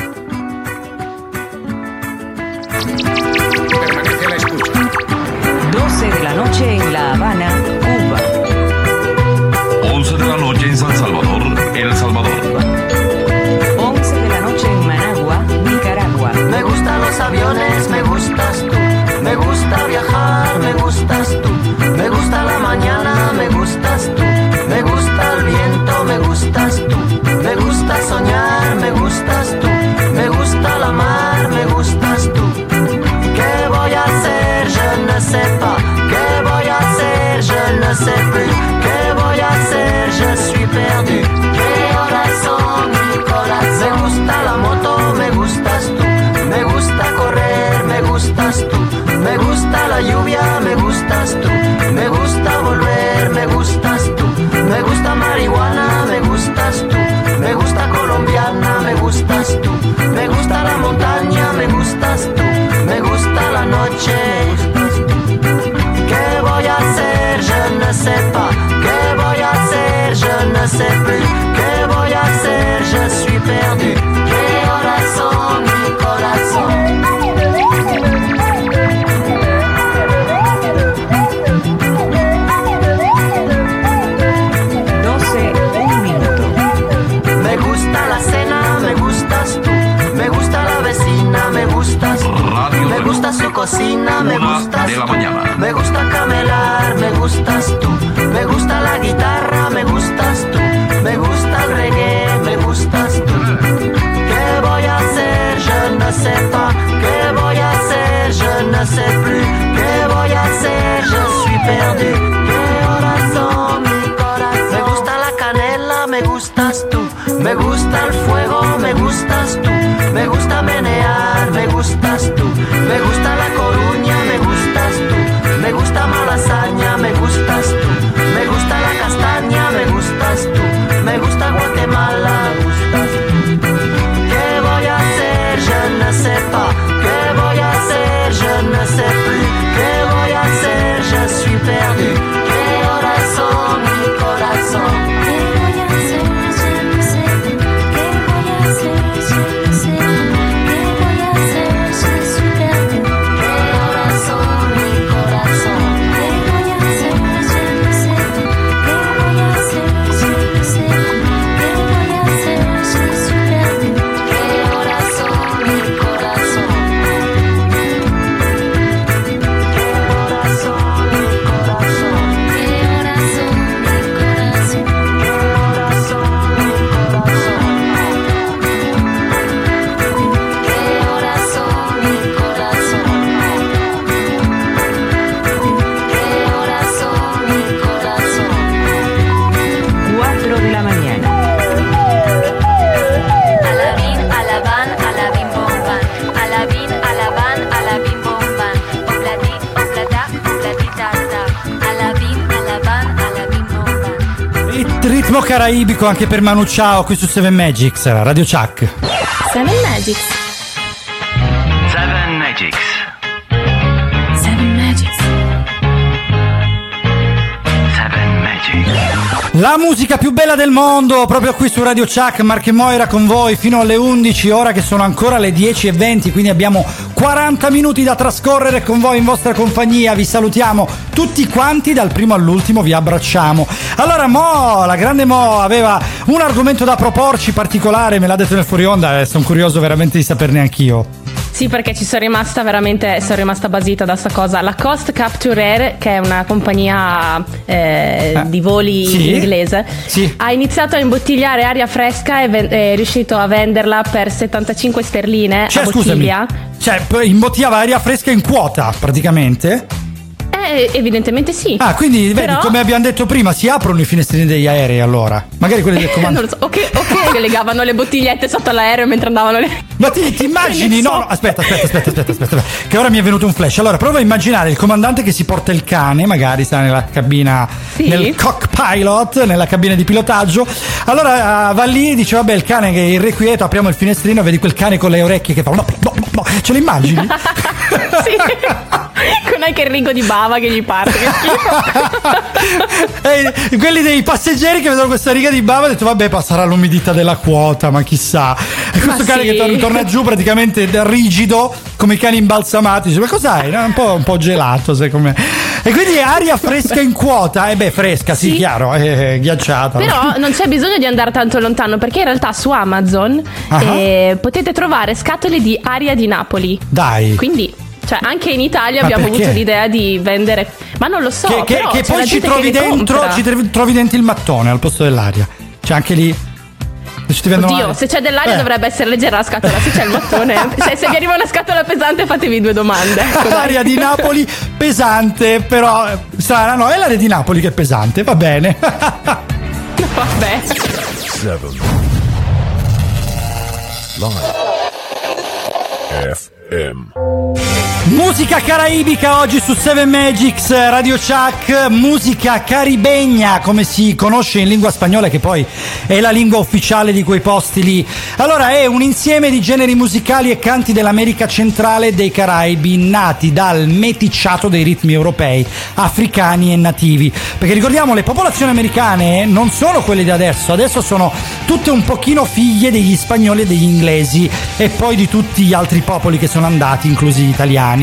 sais plus, que voy a hacer, je suis perdu. Qué corazón, mi corazón. me gusta su cocina, me gusta de. Me gusta camelar, me gustas tú, me gusta la guitarra gusta el fuego, me gustas tú. Me gusta menear, me gustas tú. Me gusta la coruña, me gustas tú. Me gusta malasaña, caraibico anche per Manu Ciao qui su 7 Magics, Radio Chuck. Seven Magics. Seven Magics. Seven Magics. Seven Magics. La musica più bella del mondo, proprio qui su Radio Chuck, Marche Moira con voi fino alle 11, ora che sono ancora le 10.20, quindi abbiamo 40 minuti da trascorrere con voi in vostra compagnia. Vi salutiamo tutti quanti, dal primo all'ultimo vi abbracciamo. Allora, Mo, la grande Mo, aveva un argomento da proporci particolare, me l'ha detto nel fuori onda e sono curioso veramente di saperne anch'io. Sì, perché ci sono rimasta veramente, sono rimasta basita da sta cosa. La Cost Capture Air, che è una compagnia eh, di voli sì, inglese, ha iniziato a imbottigliare aria fresca e ven- è riuscito a venderla per 75 sterline Cioè, a scusami, bottiglia. cioè, poi imbottigliava aria fresca in quota, praticamente. Eh, evidentemente sì. Ah, quindi vedi, Però- come abbiamo detto prima, si aprono i finestrini degli aerei allora. Magari quelli del [laughs] comando. non lo so, ok, ok che legavano le bottigliette sotto l'aereo mentre andavano le. Ma ti, ti immagini? [laughs] No, no, aspetta, aspetta, aspetta, aspetta, aspetta, aspetta, Che ora mi è venuto un flash. Allora, prova a immaginare il comandante che si porta il cane, magari sta nella cabina, Sì. nel cockpilot, nella cabina di pilotaggio. Allora eh, va lì e dice: Vabbè, il cane che è irrequieto, apriamo il finestrino, vedi quel cane con le orecchie che fa. No, no, no, no. Ce lo immagini? [laughs] sì. Con anche il rigo di bava che gli parte. Che. [laughs] E quelli dei passeggeri che vedono questa riga di bava hanno detto vabbè passerà l'umidità della quota ma chissà e questo cane sì. che tor- torna giù praticamente rigido come i cani imbalsamati dice ma cos'hai? No, un, po', un po' gelato secondo me e quindi aria fresca in quota e beh fresca sì, Sì. chiaro è ghiacciata Però non c'è bisogno di andare tanto lontano perché in realtà su Amazon Ah. eh, potete trovare scatole di aria di Napoli. dai Quindi, cioè, anche in Italia Ma abbiamo perché? avuto l'idea di vendere. Ma non lo so. che, che- però che poi ci trovi dentro ci trovi- dentro il mattone al posto dell'aria cioè anche lì Oddio, aria- se c'è dell'aria Eh. dovrebbe essere leggera la scatola. Se c'è il mattone, [laughs] se, se vi arriva una scatola pesante, fatevi due domande. Ecco. L'aria di Napoli pesante, però eh, strana, no, è l'aria di Napoli che è pesante, va bene. [laughs] Vabbè. Seven. Live. FM. Musica caraibica oggi su 7 Magics Radio Chuck, musica caribegna come si conosce in lingua spagnola che poi è la lingua ufficiale di quei posti lì. Allora è un insieme di generi musicali e canti dell'America centrale e dei Caraibi nati dal meticciato dei ritmi europei, africani e nativi. Perché ricordiamo le popolazioni americane non sono quelle di adesso, adesso sono tutte un pochino figlie degli spagnoli e degli inglesi e poi di tutti gli altri popoli che sono andati, inclusi gli italiani.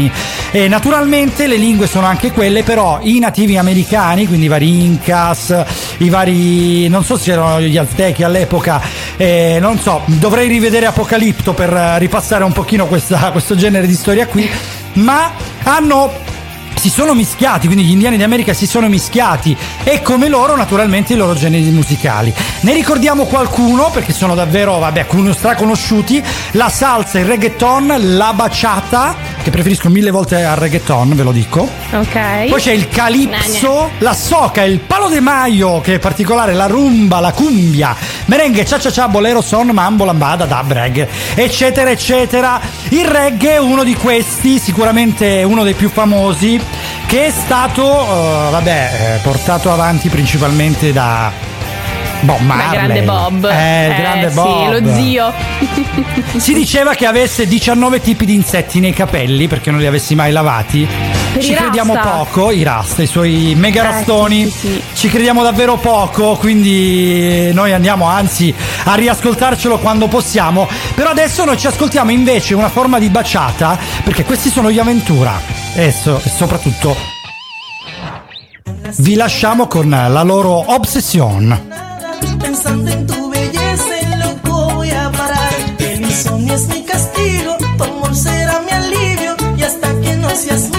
E naturalmente le lingue sono anche quelle, però i nativi americani, quindi i vari Incas, i vari. non so se erano gli Aztechi all'epoca, eh, non so, dovrei rivedere Apocalipto per eh, ripassare un pochino questa- [laughs] questo genere di storia qui, ma hanno si sono mischiati, quindi gli indiani d'America si sono mischiati e come loro naturalmente i loro generi musicali. Ne ricordiamo qualcuno perché sono davvero, vabbè, straconosciuti, la salsa, il reggaeton, la baciata, che preferisco mille volte al reggaeton, ve lo dico. Ok. Poi c'è il calipso, la soca, il palo de maio, che è particolare, la rumba, la cumbia, merengue, cia cia cia, bolero, son, mambo, lambada, dub, reggae, eccetera, eccetera. Il reggae è uno di questi, sicuramente uno dei più famosi, che è stato, eh, vabbè, eh, portato avanti principalmente da Bob Marley. grande Bob. Eh, il grande sì, Bob. lo zio. Si diceva che avesse 19 tipi di insetti nei capelli perché non li avessi mai lavati. Per Ci crediamo rasta. poco, i rasta, i suoi mega Eh, rastoni. sì, sì, sì. Ci crediamo davvero poco, quindi noi andiamo anzi a riascoltarcelo quando possiamo. Però adesso noi ci ascoltiamo invece una forma di baciata, perché questi sono gli Aventura. E, so- e soprattutto vi lasciamo con la loro obsession. Pensando en tu belleza, en loco voy a parar. El insomnio es mi castigo, tu amor será mi alivio. Y hasta que no seas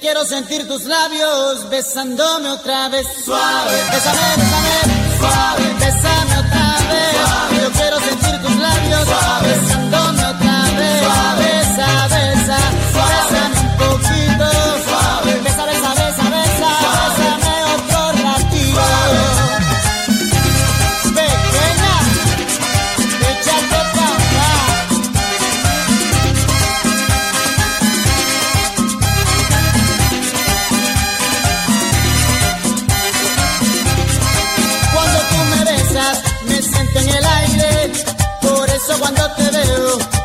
quiero sentir tus labios besándome otra vez. Suave, bésame, bésame, suave, bésame otra vez. Yo quiero sentir tus labios besándome cuando te veo,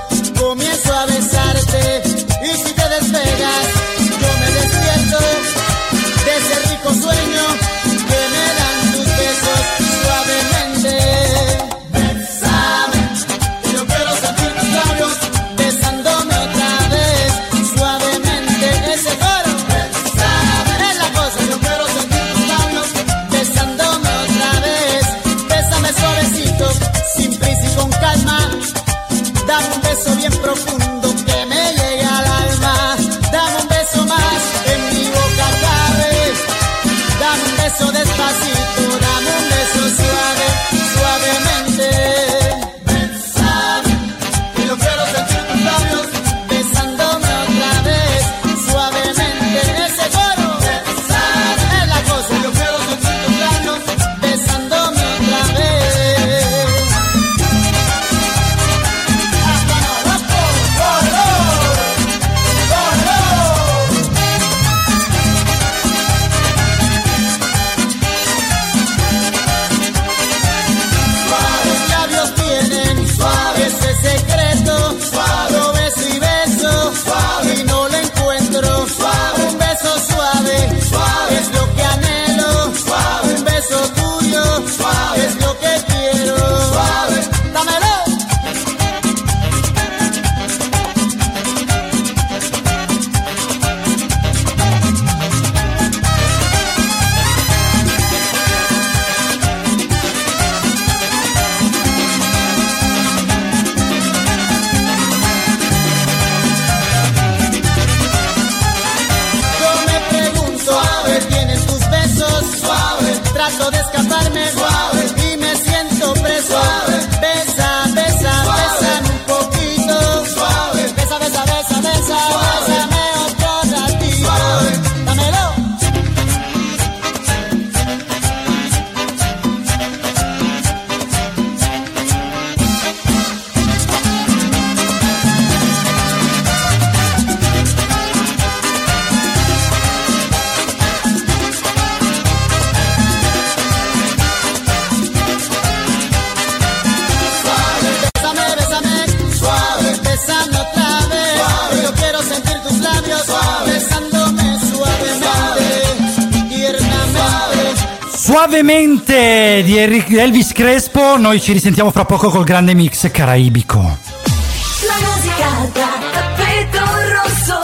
Elvis Crespo, noi ci risentiamo fra poco col grande mix caraibico. La musica da tappeto rosso.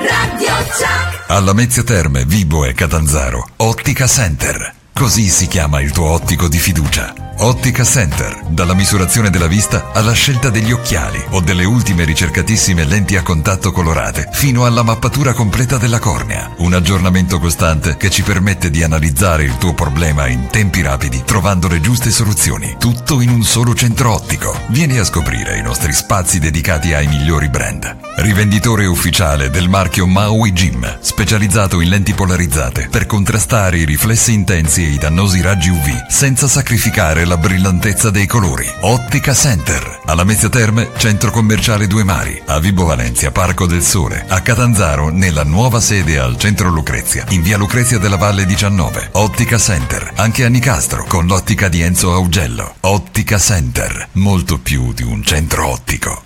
Radio Chuck. Alla Mezzia Terme, Vibo e Catanzaro, Ottica Center. Così si chiama il tuo ottico di fiducia. Ottica Center, dalla misurazione della vista alla scelta degli occhiali o delle ultime ricercatissime lenti a contatto colorate, fino alla mappatura completa della cornea. Un aggiornamento costante che ci permette di analizzare il tuo problema in tempi rapidi, trovando le giuste soluzioni. Tutto in un solo centro ottico. Vieni a scoprire i nostri spazi dedicati ai migliori brand. Rivenditore ufficiale del marchio Maui Gym, specializzato in lenti polarizzate per contrastare i riflessi intensi e i dannosi raggi UV senza sacrificare la brillantezza dei colori. Ottica Center, alla Mezzia Terme, centro commerciale Due Mari, a Vibo Valencia, Parco del Sole, a Catanzaro, nella nuova sede al centro Lucrezia, in via Lucrezia della Valle 19. Ottica Center, anche a Nicastro, con l'ottica di Enzo Augello. Ottica Center, molto più di un centro ottico.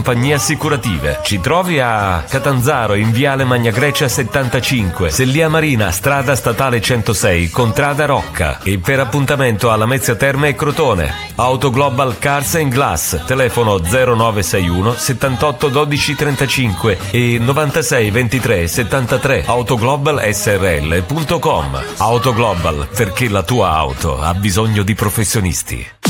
compagnie assicurative. Ci trovi a Catanzaro in Viale Magna Grecia 75, Sellia Marina, strada statale 106, Contrada Rocca e per appuntamento alla Mezza Terme e Crotone. Autoglobal Cars and Glass, telefono 0961 78 12 35 e 96 23 73 autoglobalsrl.com Auto Global, perché la tua auto ha bisogno di professionisti.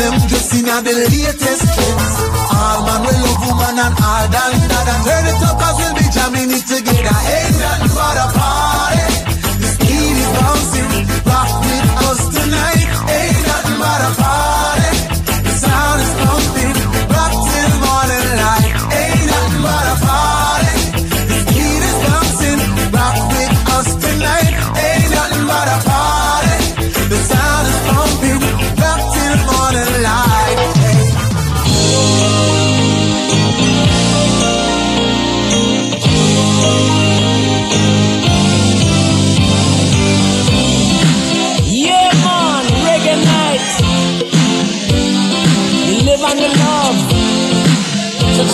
them just in the latest trends. All man will love woman and all that. And Turn it up cause we'll be jamming it together. Ain't nothing but a party.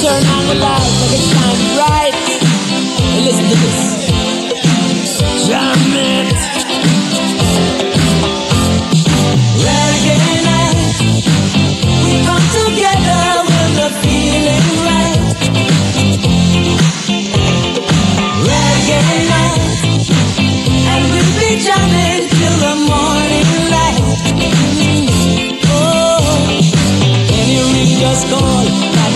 Turn on the lights like it's time right. And listen to this. Jam it. Reggae. We come together the right. And we'll be till the morning light. Oh. Call?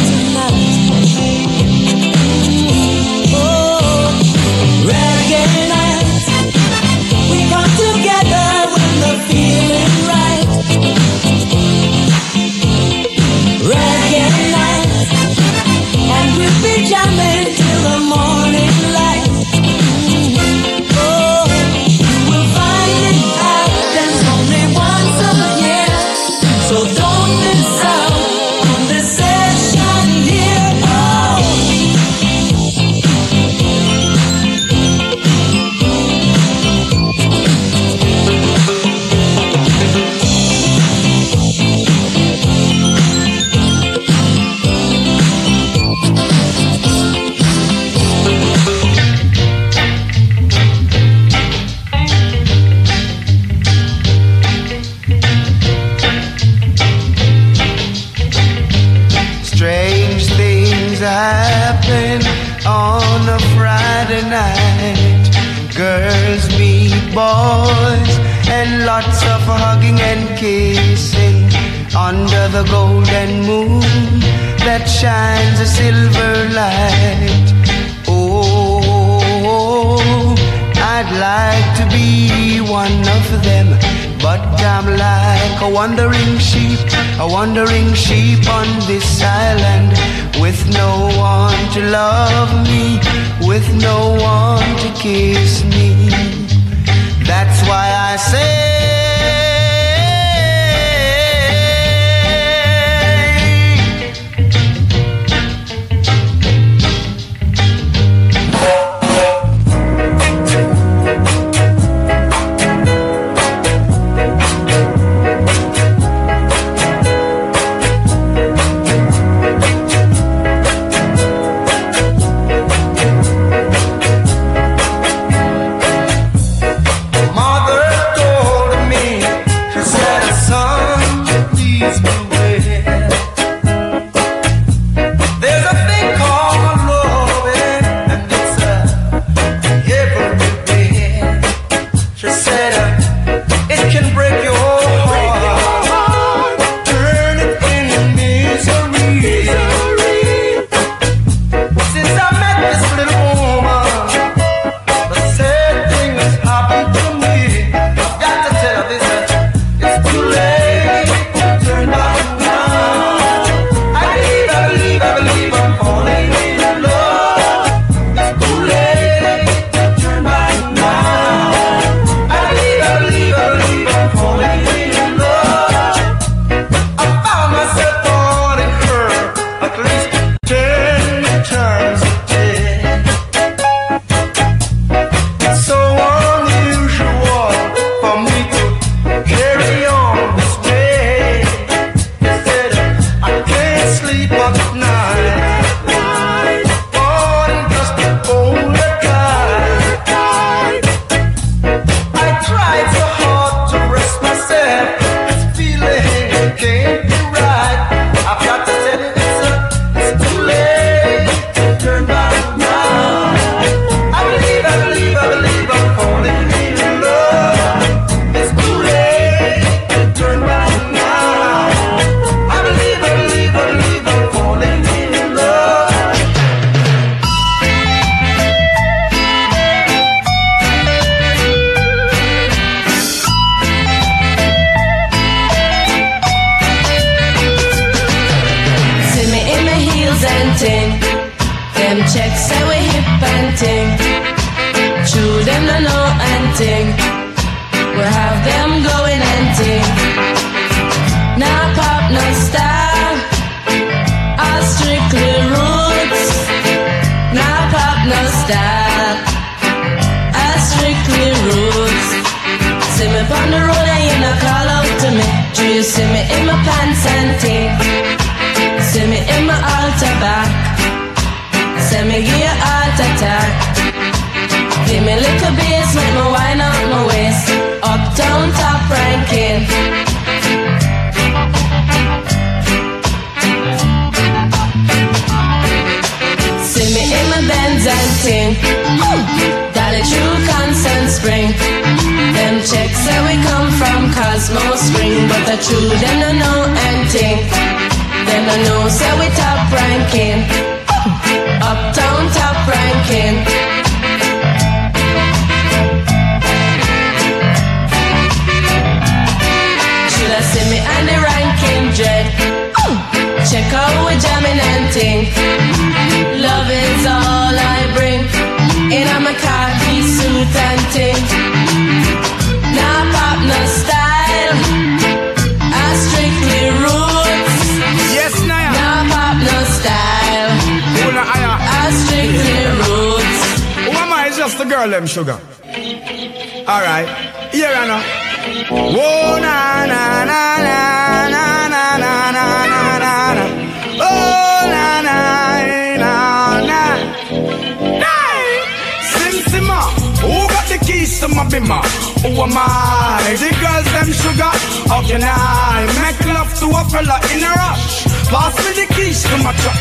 shines a silver light. Oh, I'd like to be one of them, but I'm like a wandering sheep, a wandering sheep on this island with no one to love me, with no one to kiss me. That's why I say. From Cosmo Spring, but the true them no know anything. Them no know say we top ranking. Uptown top ranking. Should I see me and the ranking dread? Check out we jamming and ting. Love is all I bring. In a khaki suit and ting. Girl, them sugar. Alright. Here I know. Whoa, na na na na na na na na na na na. Oh, na na na na. Hey! Sim Simma, who got the keys to my bimmer? Who am I? The girls them sugar. How can I make love to a fella in a rush? Pass me the keys to my truck.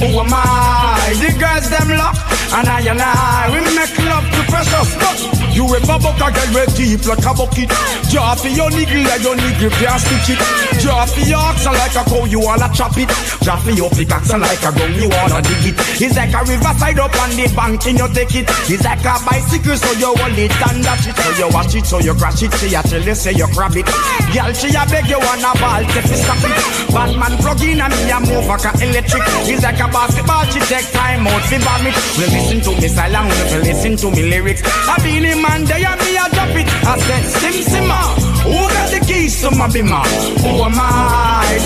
Who am I? The girls them lock. And I and I, we make love the pressure. Look. You ever buck a girl with deep like a bucket? Draw for your niggle like your niggle can't stitch it. Draw for your oxen like a cow, you wanna chop it. Draw for your pickaxe like a gun, you wanna dig it. It's like a riverside up on the bank and you take it. It's like a bicycle, so you hold it and dash it. So you watch it, so you crash it. She a tell you say you grab it. Girl, she a beg you wanna ball, take me stop it. Batman plug in and me a move like a electric. It's like a basketball, she take time out fi bomb it. Well, listen to me silent, well, listen to me lyrics. I been a man there and me a drop it. I said, Sim Simma, who got the keys to my bimmer? Who am I?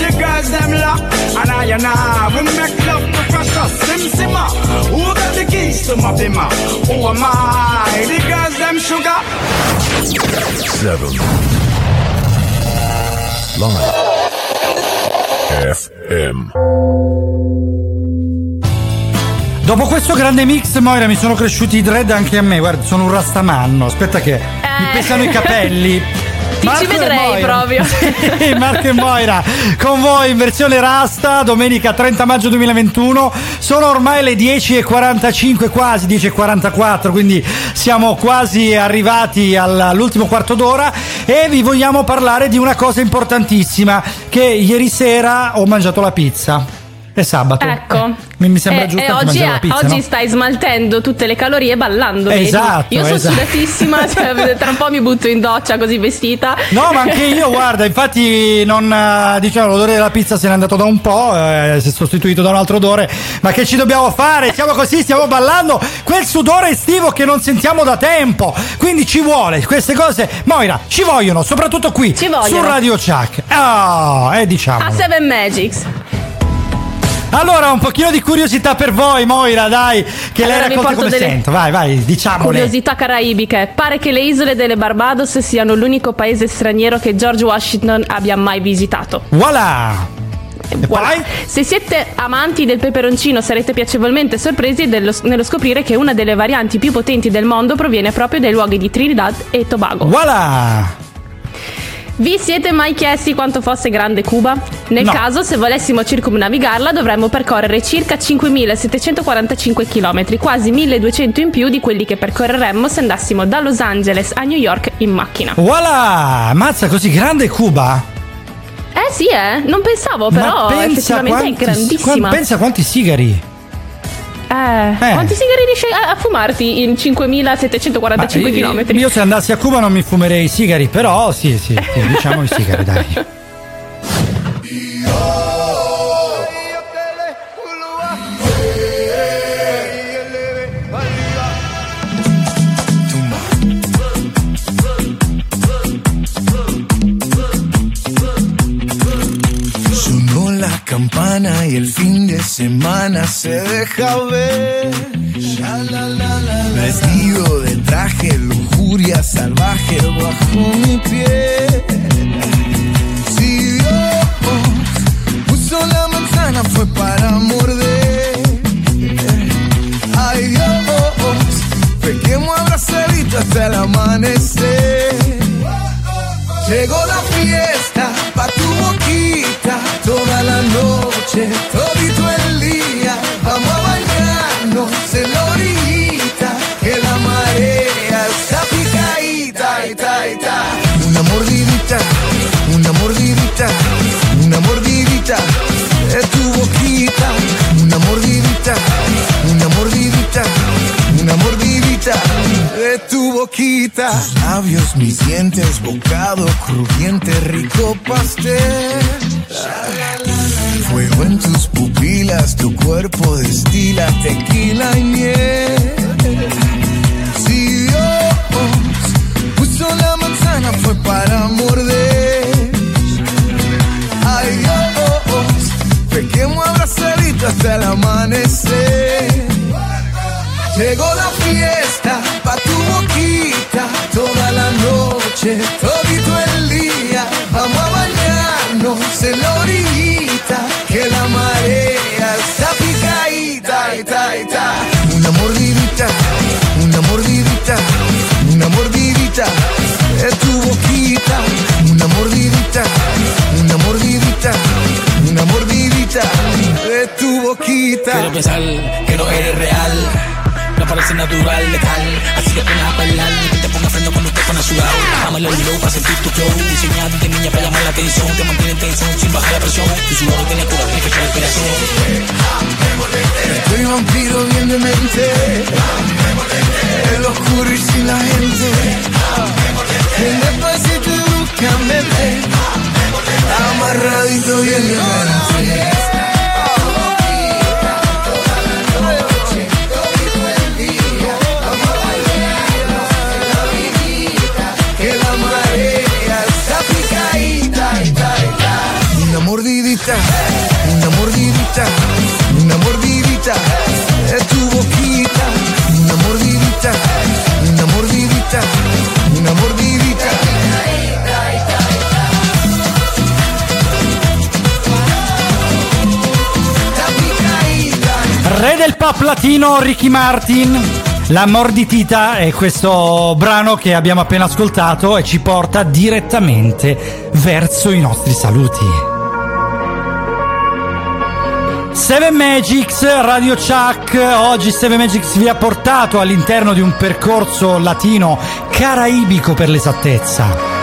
The girls them lock, and I and I we make love to crush us. Sim Simma, who got the keys to my bimmer? Who am I? The girls them sugar. Seven. Live. FM. Dopo questo grande mix, Moira, mi sono cresciuti i dread anche a me. Guarda, sono un rastamanno. Aspetta che mi pesano i capelli. [laughs] Ti ci vedrei proprio. [laughs] Sì, Marco e Moira con voi in versione rasta domenica 30 maggio 2021 sono ormai le 10.45 quasi 10.44 quindi siamo quasi arrivati all- all'ultimo quarto d'ora e vi vogliamo parlare di una cosa importantissima che ieri sera ho mangiato la pizza è sabato Ecco. mi, mi sembra e, giusto e anche oggi, la pizza oggi no? stai smaltendo tutte le calorie ballando. vedi? Esatto, Io sono esatto. sudatissima, [laughs] cioè, tra un po' mi butto in doccia così vestita. No, ma anche io, guarda, infatti non eh, diciamo l'odore della pizza se n'è andato da un po', eh, si è sostituito da un altro odore. Ma che ci dobbiamo fare? Siamo così, stiamo ballando quel sudore estivo che non sentiamo da tempo. Quindi ci vuole queste cose. Moira, ci vogliono, soprattutto qui Ci vogliono. su Radio Chuck. Ah, eh diciamo. A Seven Magics. Allora, un pochino di curiosità per voi, Moira, dai, che Allora, lei racconta come delle sento. Vai, vai, diciamole. Curiosità caraibiche. Pare che le isole delle Barbados siano l'unico paese straniero che George Washington abbia mai visitato. Voilà! Voilà. Se siete amanti del peperoncino sarete piacevolmente sorpresi dello- nello scoprire che una delle varianti più potenti del mondo proviene proprio dai luoghi di Trinidad e Tobago. Voilà! Vi siete mai chiesti quanto fosse grande Cuba? Nel No. caso, se volessimo circumnavigarla, dovremmo percorrere circa 5.745 km, quasi 1.200 in più di quelli che percorreremmo se andassimo da Los Angeles a New York in macchina. Voilà! Mazza, così grande Cuba? Eh sì, eh, non pensavo, però pensa effettivamente quanti, è grandissima. pensa quanti sigari. Eh, Eh. quanti sigari riesci a, a fumarti in 5.745 Ma km? io, io se andassi a Cuba non mi fumerei i sigari, però sì, sì, sì, diciamo i sigari, dai. [laughs] campana y el fin de semana se deja ver. Vestido de traje, lujuria salvaje bajo mi piel. Si Dios puso la manzana fue para morder. Ay Dios, pequemos abrazadito hasta el amanecer. Llegó la fiesta pa' tu boquita toda la noche, todito el día. Vamos a bañarnos en la orillita, que la marea está picadita, ita, ita. Una mordidita, una mordidita, tu boquita. Tus labios, mis dientes, bocado crujiente, rico pastel. Fuego en tus pupilas, tu cuerpo destila tequila y miel. Si Dios puso la manzana fue para morder. Ay Dios, pequemos abrazadito hasta el amanecer. Llegó la fiesta pa' tu boquita toda la noche, todito el día. Vamos a bañarnos en la orillita, que la marea está picadita, ita, ita. Una mordidita, una mordidita, una mordidita de tu boquita. Una mordidita, una mordidita, una mordidita de tu boquita. Quiero pensar que no eres real. Parece natural, letal. Así que pones a y que te ponga freno cuando pones sudado. Bájame el low para sentir tu flow. Diseñado de niña para llamar la atención. Te mantiene en tensión sin bajar la presión. Tu sudor tiene cura, tiene fecha de operación. Estoy vampiro bien de mente pop latino Ricky Martin. La morditita è questo brano che abbiamo appena ascoltato e ci porta direttamente verso i nostri saluti. Seven Magics, Radio Chuck, oggi Seven Magics vi ha portato all'interno di un percorso latino caraibico per l'esattezza.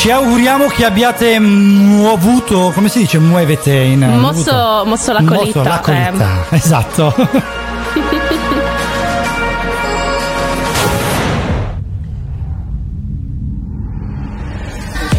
Ci auguriamo che abbiate muovuto, come si dice, muovete in... Mosso, mosso la colita. Mosso la colita, eh. [laughs] esatto.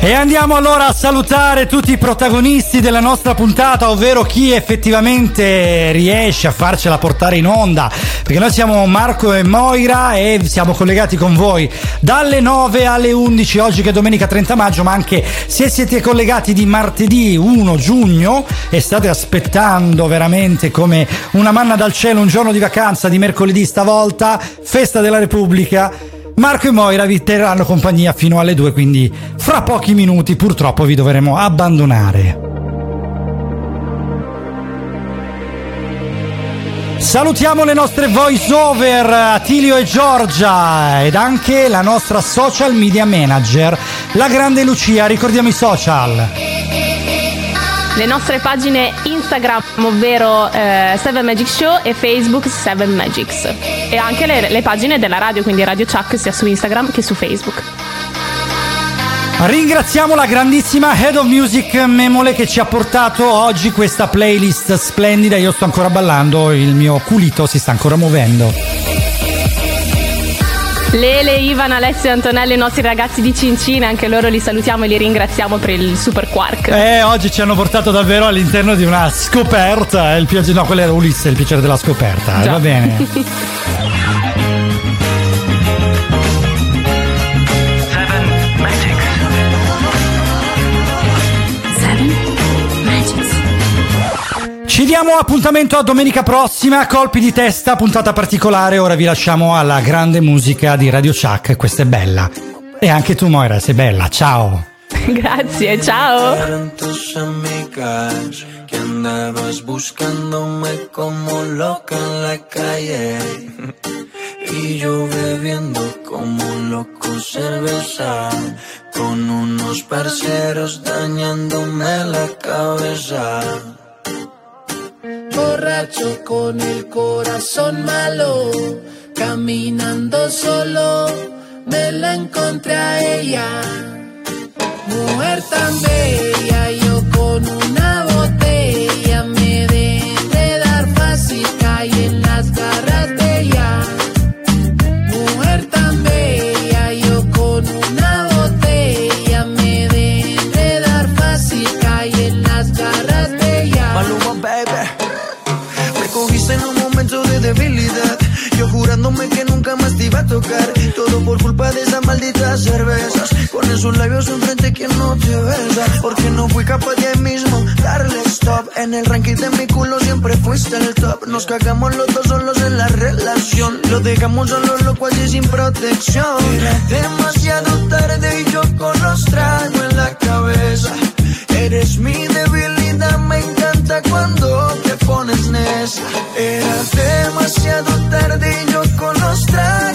E andiamo allora a salutare tutti i protagonisti della nostra puntata, ovvero chi effettivamente riesce a farcela portare in onda, perché noi siamo Marco e Moira e siamo collegati con voi dalle 9 alle 11 oggi che è domenica 30 maggio, ma anche se siete collegati di martedì 1 giugno e state aspettando veramente come una manna dal cielo un giorno di vacanza di mercoledì stavolta, festa della Repubblica. Marco e Moira vi terranno compagnia fino alle 2, quindi fra pochi minuti purtroppo vi dovremo abbandonare. Salutiamo le nostre voice over Attilio e Giorgia ed anche la nostra social media manager, la grande Lucia. Ricordiamo i social. Le nostre pagine Instagram, ovvero eh, Seven Magic Show e Facebook Seven Magics. E anche le, le pagine della radio, quindi Radio Chuck sia su Instagram che su Facebook. Ringraziamo la grandissima Head of Music Memole che ci ha portato oggi questa playlist splendida. Io sto ancora ballando, il mio culito si sta ancora muovendo. Lele, Ivan, Alessio e Antonello, i nostri ragazzi di Cincina, anche loro li salutiamo e li ringraziamo per il super quark. Eh, oggi ci hanno portato davvero all'interno di una scoperta. Il piacere, no, quello era Ulisse, il piacere della scoperta. Già. va bene. [laughs] Ci diamo appuntamento a domenica prossima, colpi di testa, puntata particolare. Ora vi lasciamo alla grande musica di Radio Chuck. Questa è bella. E anche tu, Moira, sei bella. Ciao. [laughs] Grazie, ciao. Que andabas buscándome como loca en la calle y yo bebiendo como un loco cerveza con unos parceros dañándome la cabeza. Borracho con el corazón malo, caminando solo, me la encontré a ella. Mujer tan bella, yo jurándome que nunca más te iba a tocar. Todo por culpa de esas malditas cervezas. Con esos labios enfrente que no te besa. Porque no fui capaz de mismo darle stop. En el ranking de mi culo siempre fuiste el top. Nos cagamos los dos solos en la relación. Lo dejamos solo loco así sin protección. Era demasiado tarde y yo con los tragos en la cabeza. Eres mi debilidad, me cuando te pones necia. Era demasiado tarde y yo con los tragos